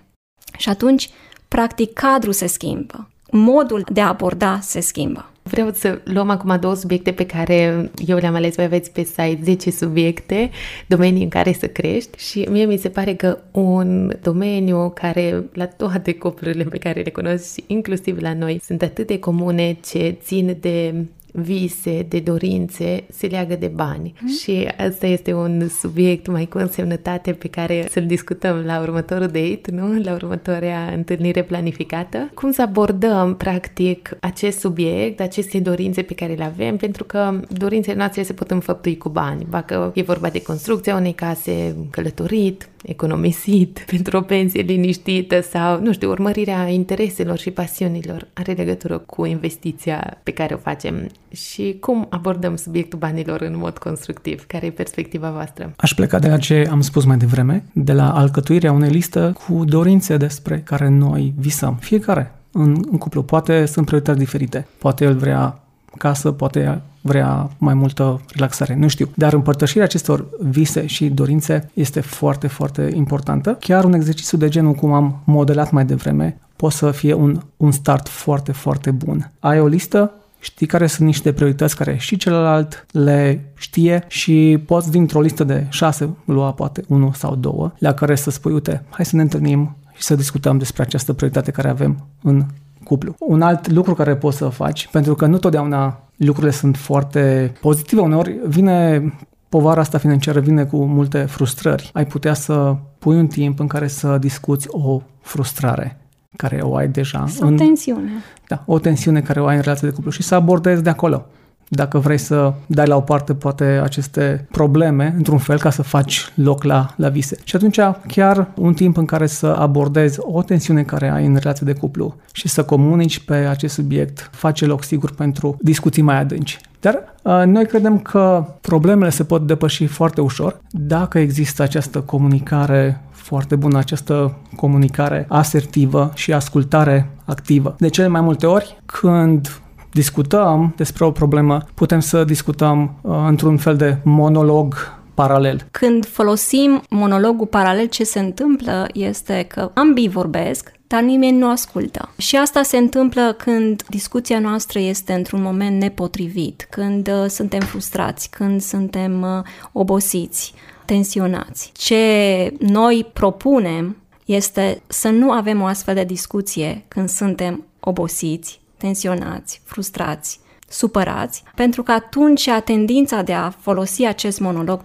Speaker 2: Și atunci, practic, cadrul se schimbă, modul de a aborda se schimbă.
Speaker 1: Vreau să luăm acum două subiecte pe care eu le-am ales, voi aveți pe site 10 subiecte, domenii în care să crești și mie mi se pare că un domeniu care la toate cuplurile pe care le cunosc, inclusiv la noi, sunt atât de comune ce țin de vise, de dorințe, se leagă de bani. Mm. Și asta este un subiect mai cu însemnătate pe care să-l discutăm la următorul date, nu? La următoarea întâlnire planificată. Cum să abordăm, practic, acest subiect, aceste dorințe pe care le avem, pentru că dorințele noastre se pot înfăptui cu bani. Dacă e vorba de construcția unei case, călătorit, economisit (laughs) pentru o pensie liniștită sau, nu știu, urmărirea intereselor și pasiunilor are legătură cu investiția pe care o facem și cum abordăm subiectul banilor în mod constructiv? Care e perspectiva voastră?
Speaker 3: Aș pleca de la ce am spus mai devreme, de la alcătuirea unei listă cu dorințe despre care noi visăm. Fiecare în, în cuplu. Poate sunt priorități diferite. Poate el vrea casă, poate vrea mai multă relaxare, nu știu. Dar împărtășirea acestor vise și dorințe este foarte, foarte importantă. Chiar un exercițiu de genul cum am modelat mai devreme poate să fie un, un start foarte, foarte bun. Ai o listă, știi care sunt niște priorități care și celălalt le știe și poți dintr-o listă de șase lua poate unul sau două la care să spui, uite, hai să ne întâlnim și să discutăm despre această prioritate care avem în cuplu. Un alt lucru care poți să faci, pentru că nu totdeauna lucrurile sunt foarte pozitive, uneori vine povara asta financiară vine cu multe frustrări. Ai putea să pui un timp în care să discuți o frustrare care o ai deja.
Speaker 2: Sau în, tensiune.
Speaker 3: Da, o tensiune care o ai în relație de cuplu și să abordezi de acolo dacă vrei să dai la o parte poate aceste probleme într-un fel ca să faci loc la, la vise. Și atunci chiar un timp în care să abordezi o tensiune care ai în relație de cuplu și să comunici pe acest subiect face loc sigur pentru discuții mai adânci. Dar uh, noi credem că problemele se pot depăși foarte ușor dacă există această comunicare foarte bună, această comunicare asertivă și ascultare activă. De cele mai multe ori, când discutăm despre o problemă, putem să discutăm uh, într-un fel de monolog paralel.
Speaker 2: Când folosim monologul paralel, ce se întâmplă este că ambii vorbesc, dar nimeni nu ascultă. Și asta se întâmplă când discuția noastră este într-un moment nepotrivit, când uh, suntem frustrați, când suntem uh, obosiți, tensionați. Ce noi propunem este să nu avem o astfel de discuție când suntem obosiți, tensionați, frustrați, supărați, pentru că atunci tendința de a folosi acest monolog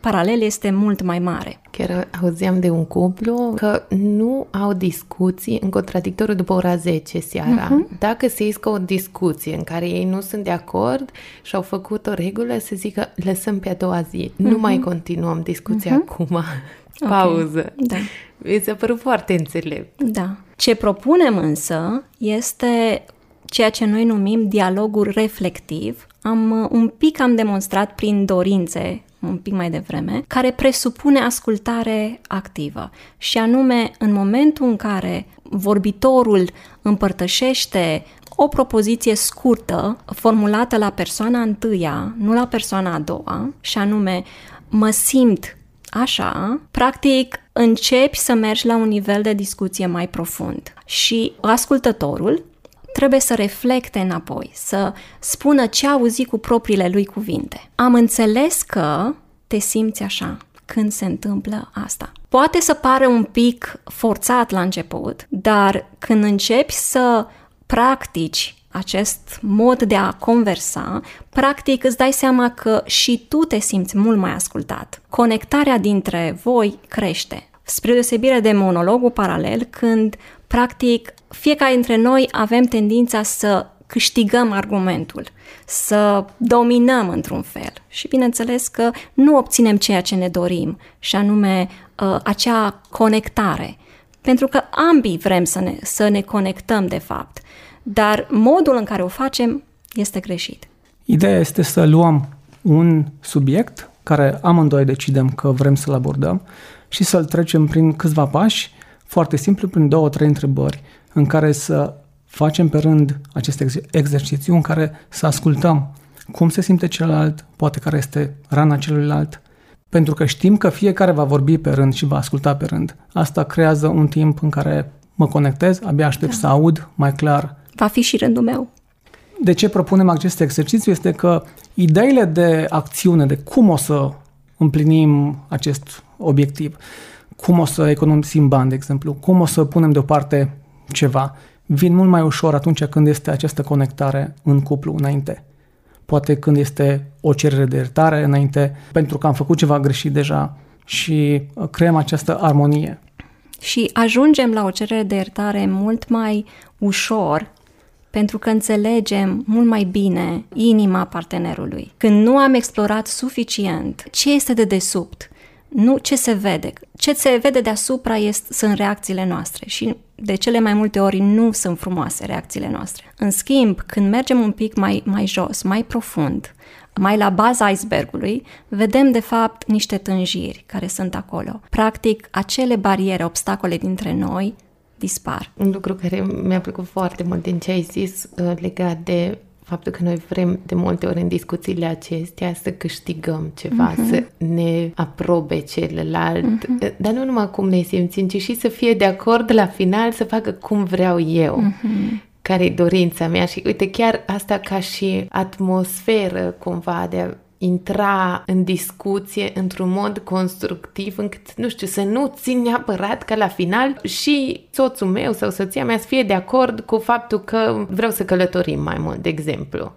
Speaker 2: paralel este mult mai mare.
Speaker 1: Chiar auzeam de un cuplu că nu au discuții în contradictoriu după ora 10 seara. Uh-huh. Dacă se iscă o discuție în care ei nu sunt de acord și au făcut o regulă, să zică lăsăm pe a doua zi. Uh-huh. Nu mhm. mai continuăm discuția uh-huh. acum. (laughs) Pauză. Okay. Da. Mi se părut foarte înțelept.
Speaker 2: Da. Ce propunem însă este ceea ce noi numim dialogul reflectiv. Am un pic am demonstrat prin dorințe un pic mai devreme, care presupune ascultare activă. Și anume, în momentul în care vorbitorul împărtășește o propoziție scurtă, formulată la persoana întâia, nu la persoana a doua, și anume, mă simt așa, practic începi să mergi la un nivel de discuție mai profund. Și ascultătorul trebuie să reflecte înapoi, să spună ce a auzit cu propriile lui cuvinte. Am înțeles că te simți așa când se întâmplă asta. Poate să pare un pic forțat la început, dar când începi să practici acest mod de a conversa, practic îți dai seama că și tu te simți mult mai ascultat. Conectarea dintre voi crește. Spre deosebire de monologul paralel, când practic fiecare dintre noi avem tendința să câștigăm argumentul, să dominăm într-un fel. Și bineînțeles că nu obținem ceea ce ne dorim, și anume uh, acea conectare. Pentru că ambii vrem să ne, să ne conectăm, de fapt, dar modul în care o facem este greșit.
Speaker 3: Ideea este să luăm un subiect care amândoi decidem că vrem să-l abordăm și să-l trecem prin câțiva pași, foarte simplu, prin două, trei întrebări, în care să facem pe rând acest exercițiu în care să ascultăm cum se simte celălalt, poate care este rana celuilalt, pentru că știm că fiecare va vorbi pe rând și va asculta pe rând. Asta creează un timp în care mă conectez, abia aștept da. să aud mai clar.
Speaker 2: Va fi și rândul meu.
Speaker 3: De ce propunem acest exercițiu este că ideile de acțiune, de cum o să împlinim acest obiectiv, cum o să economisim bani, de exemplu, cum o să punem deoparte ceva, vin mult mai ușor atunci când este această conectare în cuplu înainte. Poate când este o cerere de iertare înainte, pentru că am făcut ceva greșit deja și uh, creăm această armonie.
Speaker 2: Și ajungem la o cerere de iertare mult mai ușor pentru că înțelegem mult mai bine inima partenerului. Când nu am explorat suficient ce este de desubt, nu ce se vede. Ce se vede deasupra este, sunt reacțiile noastre și de cele mai multe ori nu sunt frumoase reacțiile noastre. În schimb, când mergem un pic mai, mai jos, mai profund, mai la baza icebergului, vedem de fapt niște tânjiri care sunt acolo. Practic, acele bariere, obstacole dintre noi dispar.
Speaker 1: Un lucru care mi-a plăcut foarte mult din ce ai zis uh, legat de faptul că noi vrem de multe ori în discuțiile acestea să câștigăm ceva, uh-huh. să ne aprobe celălalt, uh-huh. dar nu numai cum ne simțim, ci și să fie de acord la final să facă cum vreau eu. Uh-huh care e dorința mea și uite chiar asta ca și atmosferă cumva de a intra în discuție într-un mod constructiv încât, nu știu, să nu țin neapărat ca la final și soțul meu sau soția mea să fie de acord cu faptul că vreau să călătorim mai mult, de exemplu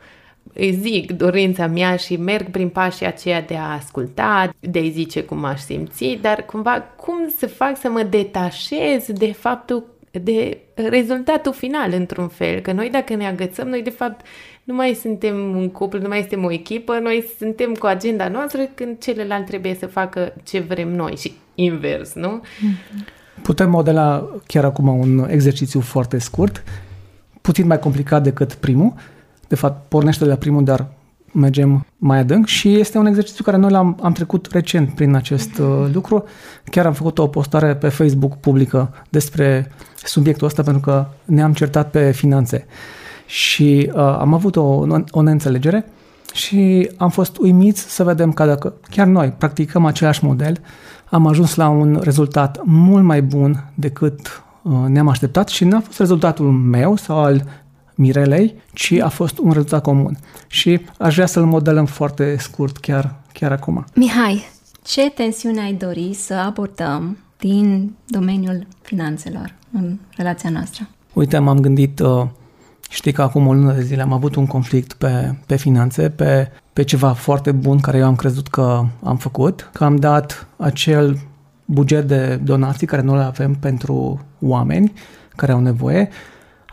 Speaker 1: îi zic dorința mea și merg prin pașii aceia de a asculta, de a-i zice cum aș simți, dar cumva cum să fac să mă detașez de faptul de rezultatul final, într-un fel. Că noi, dacă ne agățăm, noi, de fapt, nu mai suntem un cuplu, nu mai suntem o echipă, noi suntem cu agenda noastră când celălalt trebuie să facă ce vrem noi și invers, nu?
Speaker 3: Putem modela chiar acum un exercițiu foarte scurt, puțin mai complicat decât primul. De fapt, pornește de la primul, dar mergem mai adânc și este un exercițiu care noi l-am am trecut recent prin acest uh, lucru. Chiar am făcut o postare pe Facebook publică despre subiectul ăsta pentru că ne-am certat pe finanțe și uh, am avut o, o neînțelegere și am fost uimiți să vedem că dacă chiar noi practicăm același model, am ajuns la un rezultat mult mai bun decât uh, ne-am așteptat și n-a fost rezultatul meu sau al Mirelei, ci a fost un rezultat comun. Și aș vrea să-l modelăm foarte scurt chiar, chiar acum.
Speaker 2: Mihai, ce tensiune ai dori să abordăm din domeniul finanțelor în relația noastră?
Speaker 3: Uite, m-am gândit uh, Știi că acum o lună de zile am avut un conflict pe, pe finanțe, pe, pe ceva foarte bun care eu am crezut că am făcut, că am dat acel buget de donații care nu le avem pentru oameni care au nevoie.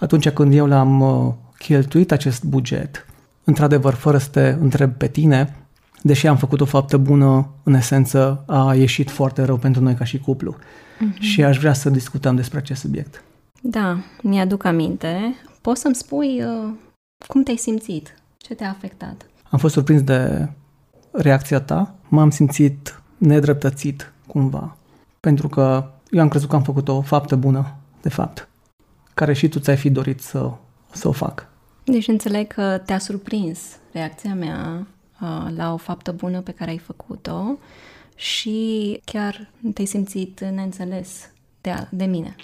Speaker 3: Atunci când eu l-am uh, cheltuit acest buget, într-adevăr, fără să te întreb pe tine, deși am făcut o faptă bună, în esență a ieșit foarte rău pentru noi ca și cuplu. Uh-huh. Și aș vrea să discutăm despre acest subiect.
Speaker 2: Da, mi-aduc aminte. Poți să-mi spui uh, cum te-ai simțit? Ce te-a afectat?
Speaker 3: Am fost surprins de reacția ta. M-am simțit nedreptățit cumva. Pentru că eu am crezut că am făcut o faptă bună, de fapt, care și tu ți-ai fi dorit să, să o fac.
Speaker 2: Deci înțeleg că te-a surprins reacția mea uh, la o faptă bună pe care ai făcut-o și chiar te-ai simțit neînțeles de, de mine.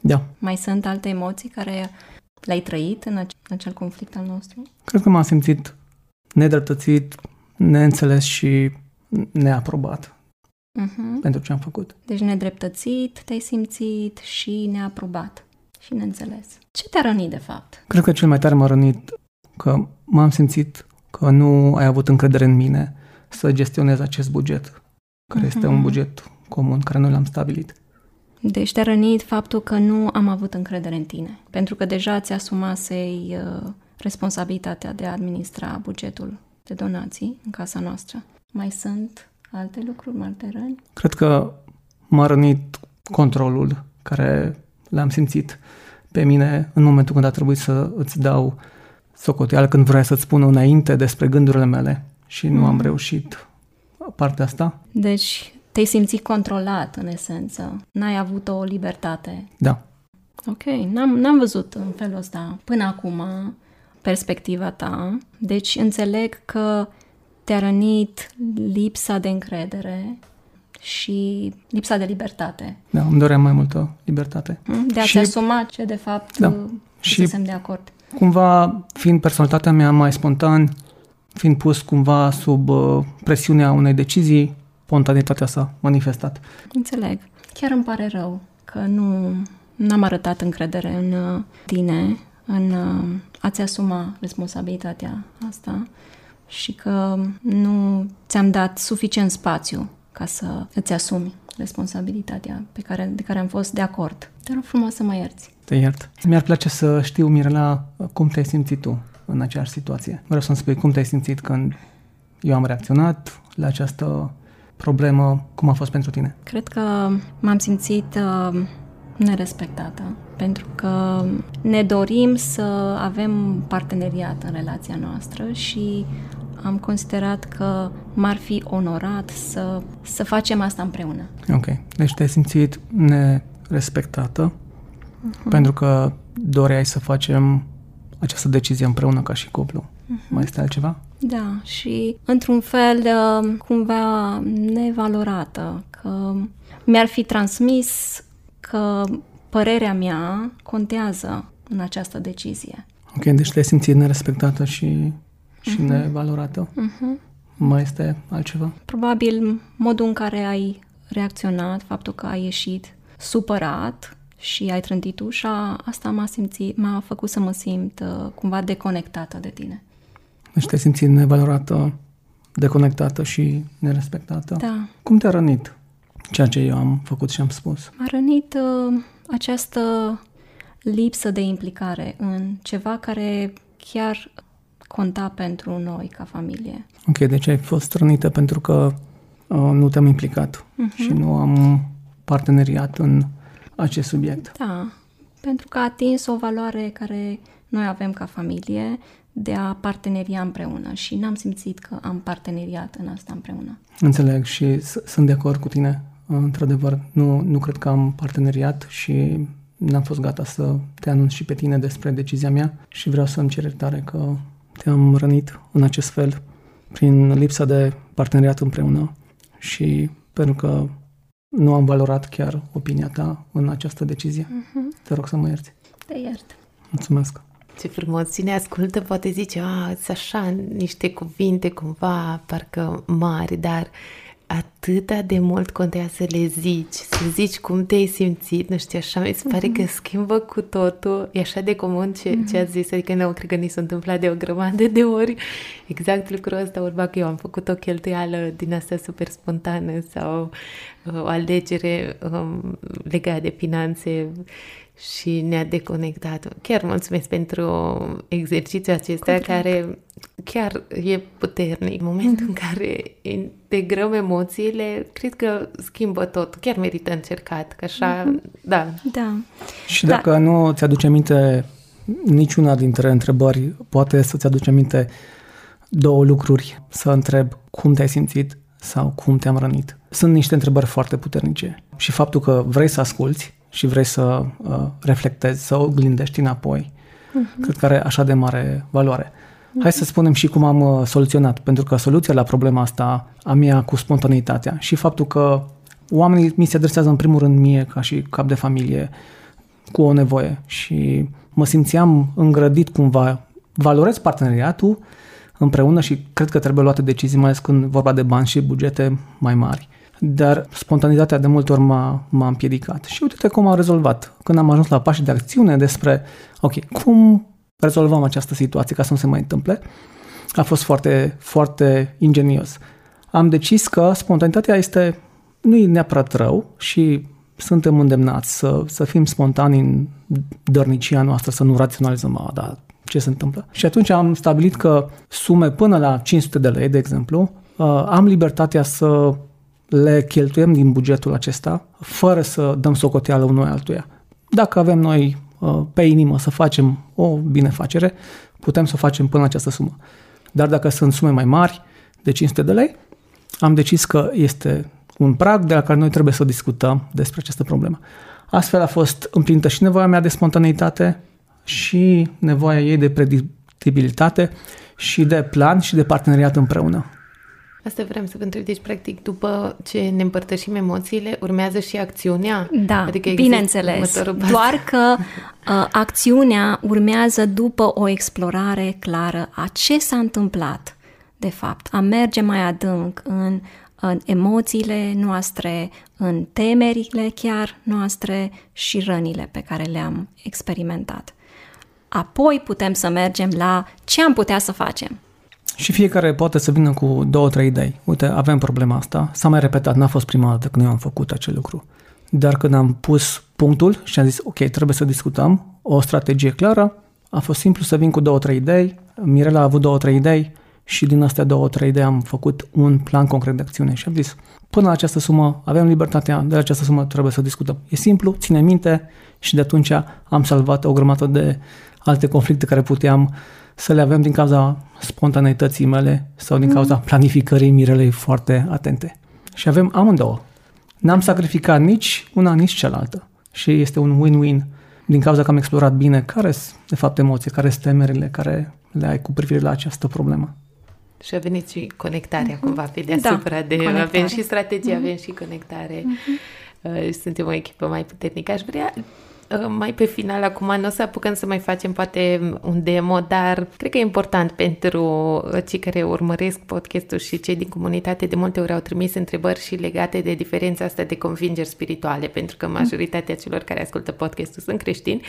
Speaker 3: Da.
Speaker 2: Mai sunt alte emoții care le-ai trăit în, ace- în acel conflict al nostru?
Speaker 3: Cred că m-am simțit nedreptățit, neînțeles și neaprobat uh-huh. pentru ce am făcut.
Speaker 2: Deci nedreptățit, te-ai simțit și neaprobat și neînțeles. Ce te-a rănit, de fapt?
Speaker 3: Cred că cel mai tare m-a rănit că m-am simțit că nu ai avut încredere în mine să gestionez acest buget, care uh-huh. este un buget comun, care noi l-am stabilit.
Speaker 2: Deci te-a rănit faptul că nu am avut încredere în tine, pentru că deja ți asumasei uh, responsabilitatea de a administra bugetul de donații în casa noastră. Mai sunt alte lucruri, alte răni?
Speaker 3: Cred că m-a rănit controlul care l-am simțit pe mine în momentul când a trebuit să îți dau socoteală, când vreau să-ți spun înainte despre gândurile mele și nu mm. am reușit partea asta.
Speaker 2: Deci te-ai simțit controlat, în esență. N-ai avut o libertate.
Speaker 3: Da.
Speaker 2: Ok, n-am, n-am văzut în felul ăsta până acum perspectiva ta. Deci înțeleg că te-a rănit lipsa de încredere și lipsa de libertate.
Speaker 3: Da, îmi doream mai multă libertate.
Speaker 2: Mm, de a și... asuma ce de fapt da. și de acord.
Speaker 3: Cumva, fiind personalitatea mea mai spontan, fiind pus cumva sub uh, presiunea unei decizii, spontanitatea s-a manifestat.
Speaker 2: Înțeleg. Chiar îmi pare rău că nu am arătat încredere în uh, tine, în uh, a-ți asuma responsabilitatea asta și că nu ți-am dat suficient spațiu ca să îți asumi responsabilitatea pe care, de care am fost de acord. Te rog frumos să mă ierți.
Speaker 3: Te iert. Mi-ar place să știu, Mirela, cum te-ai simțit tu în aceeași situație. Vreau să-mi spui cum te-ai simțit când eu am reacționat la această problemă, cum a fost pentru tine?
Speaker 2: Cred că m-am simțit uh, nerespectată, pentru că ne dorim să avem parteneriat în relația noastră și am considerat că m-ar fi onorat să, să facem asta împreună.
Speaker 3: Ok. Deci te-ai simțit nerespectată uh-huh. pentru că doreai să facem această decizie împreună ca și cuplu. Uh-huh. Mai este altceva?
Speaker 2: Da, și într-un fel uh, cumva nevalorată, că mi-ar fi transmis că părerea mea contează în această decizie.
Speaker 3: Ok, deci te-ai simțit nerespectată și și uh-huh. nevalorată. Uh-huh. Mai este altceva?
Speaker 2: Probabil modul în care ai reacționat, faptul că ai ieșit supărat și ai trântit ușa, asta m-a, simțit, m-a făcut să mă simt uh, cumva deconectată de tine.
Speaker 3: Deci te-ai simțit nevalorată, deconectată și nerespectată?
Speaker 2: Da.
Speaker 3: Cum te-a rănit ceea ce eu am făcut și am spus?
Speaker 2: M-a rănit uh, această lipsă de implicare în ceva care chiar conta pentru noi ca familie.
Speaker 3: Ok, deci ai fost rănită pentru că uh, nu te-am implicat uh-huh. și nu am parteneriat în acest subiect.
Speaker 2: Da, pentru că a atins o valoare care noi avem ca familie de a parteneria împreună și n-am simțit că am parteneriat în asta împreună.
Speaker 3: Înțeleg și sunt de acord cu tine. Într-adevăr, nu, nu cred că am parteneriat și n-am fost gata să te anunț și pe tine despre decizia mea și vreau să-mi cer iertare că te-am rănit în acest fel prin lipsa de parteneriat împreună și pentru că nu am valorat chiar opinia ta în această decizie. Uh-huh. Te rog să mă ierți.
Speaker 2: Te iert.
Speaker 3: Mulțumesc.
Speaker 1: Ce frumos! Cine ascultă poate zice, a, așa, niște cuvinte cumva parcă mari, dar atâta de mult contează să le zici, să zici cum te-ai simțit, nu știu, așa mi se pare mm-hmm. că schimbă cu totul, e așa de comun ce, mm-hmm. ce ați zis, adică nu, cred că ni s-a întâmplat de o grămadă de ori exact lucrul ăsta, urma că eu am făcut o cheltuială din asta super spontană sau uh, o alegere um, legată de finanțe și ne-a deconectat. Chiar mulțumesc pentru exercițiul acesta care chiar e puternic. În momentul în care integrăm emoțiile, cred că schimbă tot. Chiar merită încercat, că așa, mm-hmm. da.
Speaker 2: Da.
Speaker 3: Și dacă da. nu ți-aduce aminte niciuna dintre întrebări, poate să-ți aduce aminte două lucruri, să întreb cum te-ai simțit sau cum te-am rănit. Sunt niște întrebări foarte puternice și faptul că vrei să asculți și vrei să uh, reflectezi, să oglindești înapoi, uh-huh. cred că are așa de mare valoare. Uh-huh. Hai să spunem și cum am uh, soluționat, pentru că soluția la problema asta a mea cu spontaneitatea și faptul că oamenii mi se adresează în primul rând mie ca și cap de familie cu o nevoie și mă simțeam îngrădit cumva, valorez parteneriatul împreună și cred că trebuie luate decizii, mai ales când vorba de bani și bugete mai mari dar spontanitatea de multe ori m-a, m-a împiedicat. Și uite cum am rezolvat. Când am ajuns la pașii de acțiune despre, ok, cum rezolvăm această situație ca să nu se mai întâmple, a fost foarte, foarte ingenios. Am decis că spontanitatea este, nu e neapărat rău și suntem îndemnați să, să fim spontani în dărnicia noastră, să nu raționalizăm, a, da, ce se întâmplă. Și atunci am stabilit că sume până la 500 de lei, de exemplu, uh, am libertatea să le cheltuiem din bugetul acesta fără să dăm socoteală unui altuia. Dacă avem noi uh, pe inimă să facem o binefacere, putem să o facem până la această sumă. Dar dacă sunt sume mai mari, de 500 de lei, am decis că este un prag de la care noi trebuie să discutăm despre această problemă. Astfel a fost împlinită și nevoia mea de spontaneitate și nevoia ei de predictibilitate și de plan și de parteneriat împreună.
Speaker 1: Asta vrem să vă întreb. Deci, practic, după ce ne împărtășim emoțiile, urmează și acțiunea?
Speaker 2: Da, adică bineînțeles. Doar că uh, acțiunea urmează după o explorare clară a ce s-a întâmplat, de fapt. A merge mai adânc în, în emoțiile noastre, în temerile chiar noastre și rănile pe care le-am experimentat. Apoi putem să mergem la ce am putea să facem.
Speaker 3: Și fiecare poate să vină cu două, trei idei. Uite, avem problema asta, s-a mai repetat, n-a fost prima dată când eu am făcut acel lucru. Dar când am pus punctul și am zis, ok, trebuie să discutăm o strategie clară, a fost simplu să vin cu două, trei idei, Mirela a avut două, trei idei și din astea două, trei idei am făcut un plan concret de acțiune și am zis, până la această sumă avem libertatea, de la această sumă trebuie să discutăm. E simplu, ține minte și de atunci am salvat o grămadă de alte conflicte care puteam să le avem din cauza spontaneității mele sau din cauza planificării Mirelei foarte atente. Și avem amândouă. N-am sacrificat nici una, nici cealaltă. Și este un win-win din cauza că am explorat bine care sunt, de fapt, emoții, care sunt temerile care le ai cu privire la această problemă.
Speaker 1: Și a venit și conectarea uh-huh. cumva pe deasupra da, de... Conectare. Avem și strategie, uh-huh. avem și conectare. Uh-huh. Suntem o echipă mai puternică. Aș vrea Uh, mai pe final, acum nu o să apucăm să mai facem poate un demo, dar cred că e important pentru uh, cei care urmăresc podcastul și cei din comunitate de multe ori au trimis întrebări și legate de diferența asta de convingeri spirituale, pentru că majoritatea celor care ascultă podcastul sunt creștini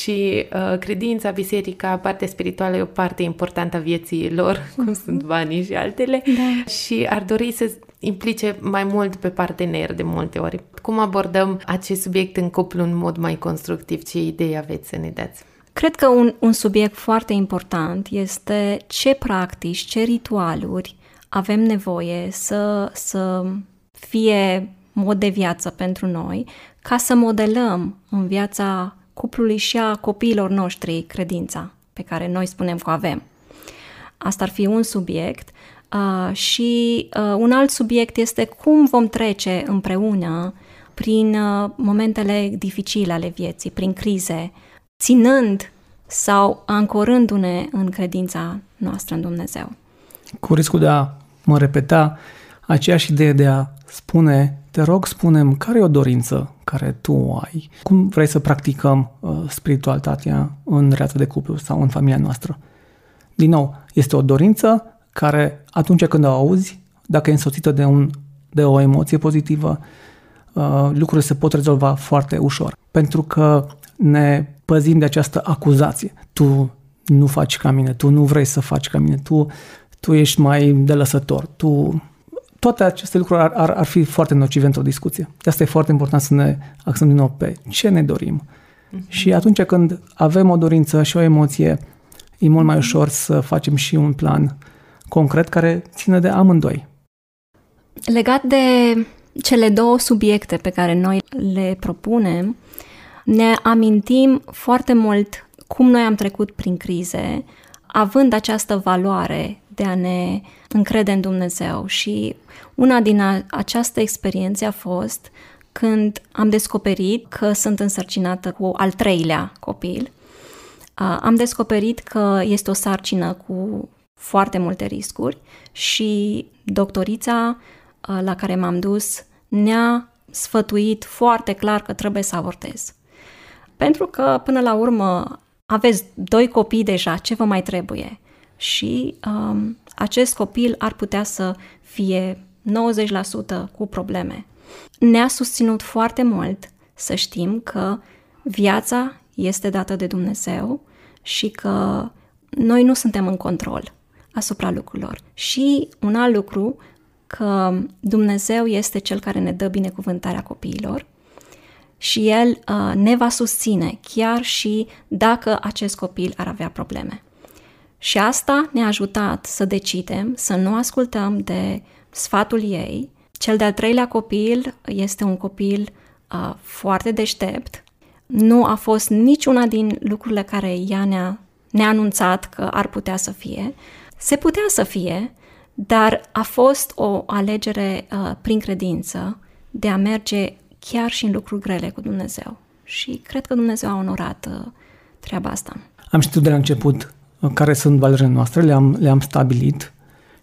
Speaker 1: și uh, credința, biserica, partea spirituală e o parte importantă a vieții lor, (laughs) cum sunt banii și altele, da. și ar dori să implice mai mult pe partener de multe ori. Cum abordăm acest subiect în cuplu în mod mai constructiv? Ce idei aveți să ne dați?
Speaker 2: Cred că un, un subiect foarte important este ce practici, ce ritualuri avem nevoie să, să fie mod de viață pentru noi, ca să modelăm în viața cuplului și a copiilor noștri credința pe care noi spunem că o avem. Asta ar fi un subiect. Uh, și uh, un alt subiect este cum vom trece împreună prin uh, momentele dificile ale vieții, prin crize, ținând sau ancorându-ne în credința noastră în Dumnezeu.
Speaker 3: Cu riscul de a mă repeta, aceeași idee de a spune, te rog, spunem, care e o dorință care tu o ai? Cum vrei să practicăm uh, spiritualitatea în relația de cuplu sau în familia noastră? Din nou, este o dorință care atunci când o auzi, dacă e însoțită de un de o emoție pozitivă, uh, lucrurile se pot rezolva foarte ușor. Pentru că ne păzim de această acuzație. Tu nu faci ca mine, tu nu vrei să faci ca mine, tu, tu ești mai de lăsător, tu... Toate aceste lucruri ar, ar, ar fi foarte nocive într-o discuție. De asta e foarte important să ne axăm din nou pe ce ne dorim. Uh-huh. Și atunci când avem o dorință și o emoție, e mult mai ușor să facem și un plan concret care ține de amândoi.
Speaker 2: Legat de cele două subiecte pe care noi le propunem, ne amintim foarte mult cum noi am trecut prin crize, având această valoare de a ne încrede în Dumnezeu. Și una din a, această experiență a fost când am descoperit că sunt însărcinată cu al treilea copil. Am descoperit că este o sarcină cu foarte multe riscuri și doctorița la care m-am dus ne-a sfătuit foarte clar că trebuie să avortez. Pentru că, până la urmă, aveți doi copii deja, ce vă mai trebuie? Și um, acest copil ar putea să fie 90% cu probleme. Ne-a susținut foarte mult să știm că viața este dată de Dumnezeu și că noi nu suntem în control asupra lucrurilor. Și un alt lucru, că Dumnezeu este Cel care ne dă binecuvântarea copiilor și El uh, ne va susține chiar și dacă acest copil ar avea probleme. Și asta ne-a ajutat să decidem să nu ascultăm de sfatul ei. Cel de-al treilea copil este un copil uh, foarte deștept. Nu a fost niciuna din lucrurile care ea ne-a, ne-a anunțat că ar putea să fie. Se putea să fie, dar a fost o alegere uh, prin credință de a merge chiar și în lucruri grele cu Dumnezeu. Și cred că Dumnezeu a onorat uh, treaba asta.
Speaker 3: Am știut de la început uh, care sunt valorile noastre, le-am, le-am stabilit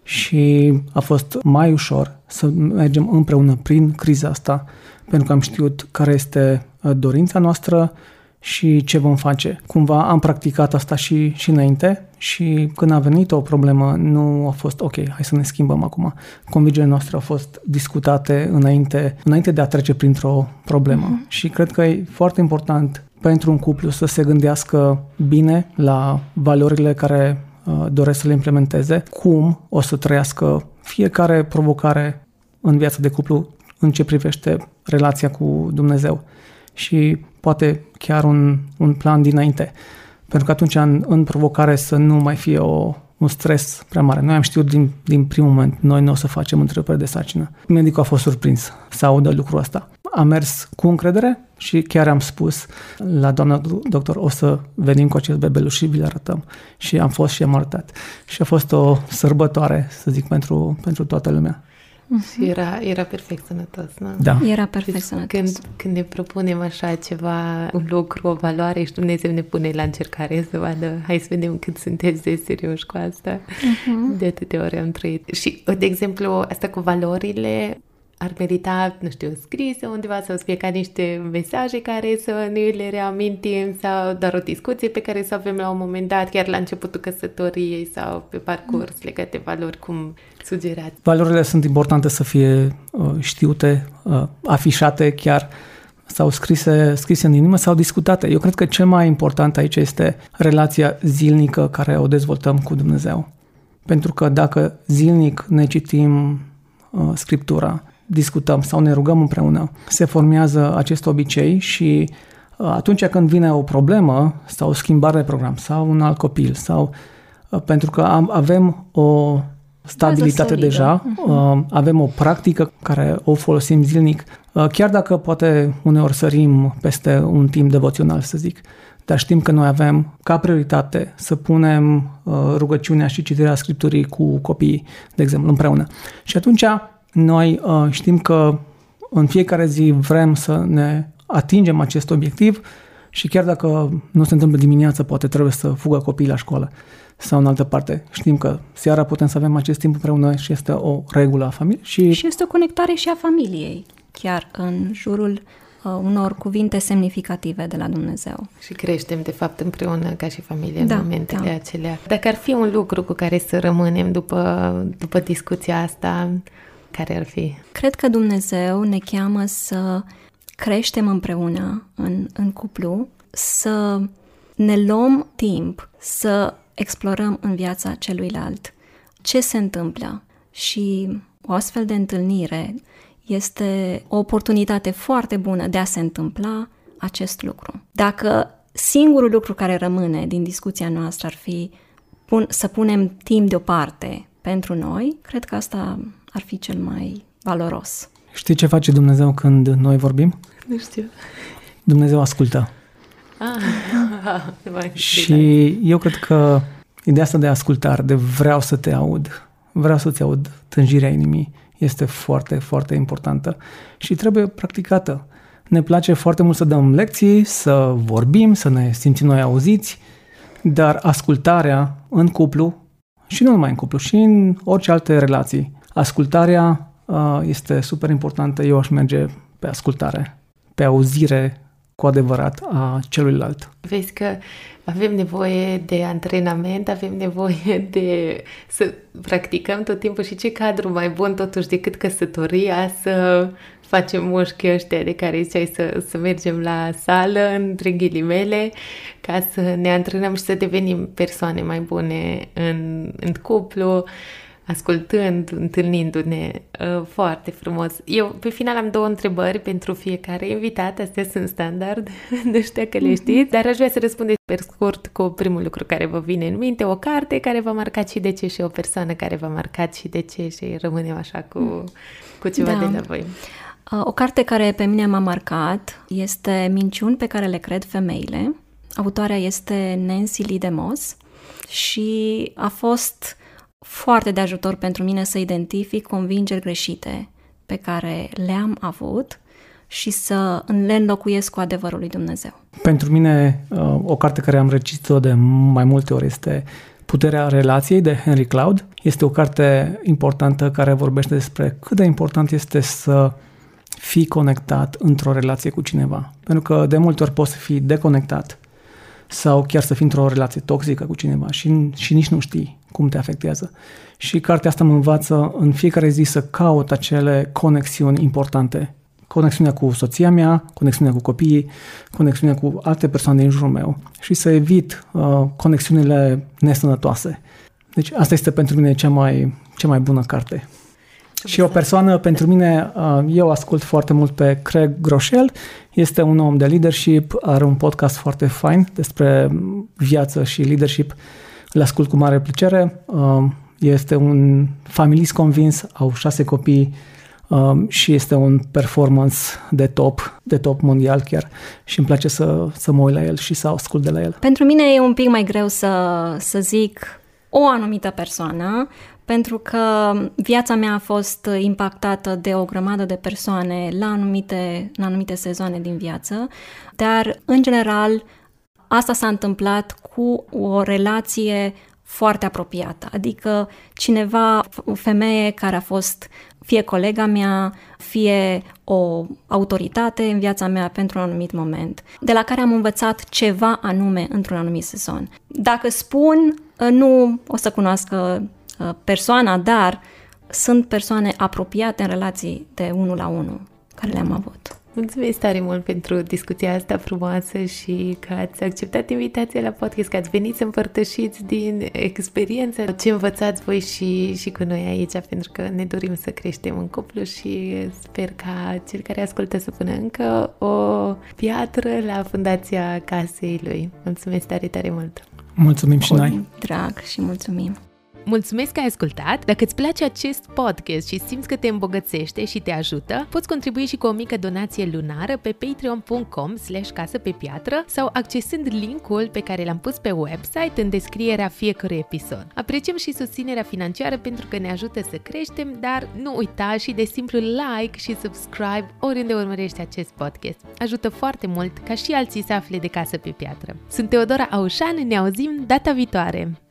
Speaker 3: și a fost mai ușor să mergem împreună prin criza asta, pentru că am știut care este uh, dorința noastră și ce vom face. Cumva am practicat asta și, și înainte și când a venit o problemă nu a fost ok, hai să ne schimbăm acum. Convingerile noastre au fost discutate înainte, înainte de a trece printr-o problemă uh-huh. și cred că e foarte important pentru un cuplu să se gândească bine la valorile care uh, doresc să le implementeze, cum o să trăiască fiecare provocare în viața de cuplu în ce privește relația cu Dumnezeu și poate chiar un, un plan dinainte. Pentru că atunci în, în provocare să nu mai fie o, un stres prea mare. Noi am știut din, din primul moment, noi nu o să facem întrerupere de sarcină. Medicul a fost surprins să audă lucrul ăsta. Am mers cu încredere și chiar am spus la doamna doctor, o să venim cu acest bebeluș și vi-l arătăm. Și am fost și am arătat. Și a fost o sărbătoare, să zic, pentru, pentru toată lumea.
Speaker 1: Uh-huh. Și era, era perfect sănătos, nu?
Speaker 3: Da.
Speaker 2: Era perfect deci, sănătos.
Speaker 1: Când, când ne propunem așa ceva, un lucru, o valoare și Dumnezeu ne pune la încercare să vadă, hai să vedem cât sunteți de serioși cu asta. Uh-huh. De atâtea ori am trăit. Și, de exemplu, asta cu valorile, ar merita, nu știu, scrise undeva sau să fie ca niște mesaje care să ne le reamintim sau doar o discuție pe care să avem la un moment dat, chiar la începutul căsătoriei sau pe parcurs mm. legate de valori, cum sugerați.
Speaker 3: Valorile sunt importante să fie uh, știute, uh, afișate chiar sau scrise, scrise în inimă sau discutate. Eu cred că cel mai important aici este relația zilnică care o dezvoltăm cu Dumnezeu. Pentru că dacă zilnic ne citim uh, Scriptura, discutăm sau ne rugăm împreună, se formează acest obicei și uh, atunci când vine o problemă sau o schimbare de program sau un alt copil sau uh, pentru că am, avem o stabilitate deja, uh-huh. avem o practică care o folosim zilnic, chiar dacă poate uneori sărim peste un timp devoțional, să zic, dar știm că noi avem ca prioritate să punem rugăciunea și citirea Scripturii cu copiii, de exemplu, împreună. Și atunci noi uh, știm că în fiecare zi vrem să ne atingem acest obiectiv și chiar dacă nu se întâmplă dimineața, poate trebuie să fugă copiii la școală sau în altă parte. Știm că seara putem să avem acest timp împreună și este o regulă a familiei.
Speaker 2: Și, și este o conectare și a familiei, chiar în jurul uh, unor cuvinte semnificative de la Dumnezeu.
Speaker 1: Și creștem, de fapt, împreună ca și familie da, în momentele da. acelea. Dacă ar fi un lucru cu care să rămânem după, după discuția asta, care ar fi?
Speaker 2: Cred că Dumnezeu ne cheamă să creștem împreună în, în cuplu, să ne luăm timp să explorăm în viața celuilalt ce se întâmplă și o astfel de întâlnire este o oportunitate foarte bună de a se întâmpla acest lucru. Dacă singurul lucru care rămâne din discuția noastră ar fi pun, să punem timp deoparte pentru noi, cred că asta ar fi cel mai valoros.
Speaker 3: Știi ce face Dumnezeu când noi vorbim?
Speaker 1: Nu știu.
Speaker 3: Dumnezeu ascultă.
Speaker 1: Ah, (laughs)
Speaker 3: și eu cred că ideea asta de ascultare, de vreau să te aud, vreau să-ți aud tânjirea inimii, este foarte, foarte importantă și trebuie practicată. Ne place foarte mult să dăm lecții, să vorbim, să ne simțim noi auziți, dar ascultarea în cuplu, și nu numai în cuplu, și în orice alte relații, ascultarea uh, este super importantă. Eu aș merge pe ascultare, pe auzire cu adevărat a celuilalt.
Speaker 1: Vezi că avem nevoie de antrenament, avem nevoie de să practicăm tot timpul și ce cadru mai bun totuși decât căsătoria să facem mușchi ăștia de care ziceai să, să mergem la sală, între ghilimele, ca să ne antrenăm și să devenim persoane mai bune în, în cuplu, ascultând, întâlnindu-ne uh, foarte frumos. Eu, pe final, am două întrebări pentru fiecare invitat, astea sunt standard, (laughs) nu știu că le mhm. știți, dar aș vrea să răspundeți pe scurt cu primul lucru care vă vine în minte, o carte care v-a marcat și de ce și o persoană care v-a marcat și de ce și rămânem așa cu, cu ceva da. de la voi.
Speaker 2: Uh, o carte care pe mine m-a marcat este Minciuni pe care le cred femeile. Autoarea este Nancy Lee DeMoss și a fost foarte de ajutor pentru mine să identific convingeri greșite pe care le-am avut și să le înlocuiesc cu adevărul lui Dumnezeu.
Speaker 3: Pentru mine, uh, o carte care am recitit-o de mai multe ori este Puterea relației de Henry Cloud. Este o carte importantă care vorbește despre cât de important este să fii conectat într-o relație cu cineva. Pentru că de multe ori poți să fii deconectat sau chiar să fii într-o relație toxică cu cineva și, și nici nu știi cum te afectează. Și cartea asta mă învață în fiecare zi să caut acele conexiuni importante. Conexiunea cu soția mea, conexiunea cu copiii, conexiunea cu alte persoane din jurul meu și să evit uh, conexiunile nesănătoase. Deci asta este pentru mine cea mai, cea mai bună carte. Și o persoană, pentru mine, uh, eu ascult foarte mult pe Craig Groeschel, este un om de leadership, are un podcast foarte fain despre viață și leadership, le ascult cu mare plăcere, uh, este un familist convins, au șase copii um, și este un performance de top, de top mondial chiar și îmi place să, să mă uit la el și să ascult de la el.
Speaker 2: Pentru mine e un pic mai greu să, să zic o anumită persoană, pentru că viața mea a fost impactată de o grămadă de persoane la anumite, la anumite sezoane din viață, dar, în general, asta s-a întâmplat cu o relație foarte apropiată, adică cineva, o femeie care a fost fie colega mea, fie o autoritate în viața mea pentru un anumit moment, de la care am învățat ceva anume într-un anumit sezon. Dacă spun, nu o să cunoască Uh, persoana, dar sunt persoane apropiate în relații de unul la unul care le-am avut.
Speaker 1: Mulțumesc tare mult pentru discuția asta frumoasă și că ați acceptat invitația la podcast, că ați venit să împărtășiți din experiență ce învățați voi și, și cu noi aici, pentru că ne dorim să creștem în cuplu și sper ca cel care ascultă să pună încă o piatră la fundația casei lui. Mulțumesc tare, tare mult!
Speaker 3: Mulțumim și noi!
Speaker 2: Drag și mulțumim!
Speaker 1: Mulțumesc că ai ascultat! Dacă îți place acest podcast și simți că te îmbogățește și te ajută, poți contribui și cu o mică donație lunară pe patreon.com slash casă pe piatră sau accesând linkul pe care l-am pus pe website în descrierea fiecărui episod. Apreciem și susținerea financiară pentru că ne ajută să creștem, dar nu uita și de simplu like și subscribe oriunde urmărești acest podcast. Ajută foarte mult ca și alții să afle de casă pe piatră. Sunt Teodora Aușan, ne auzim data viitoare!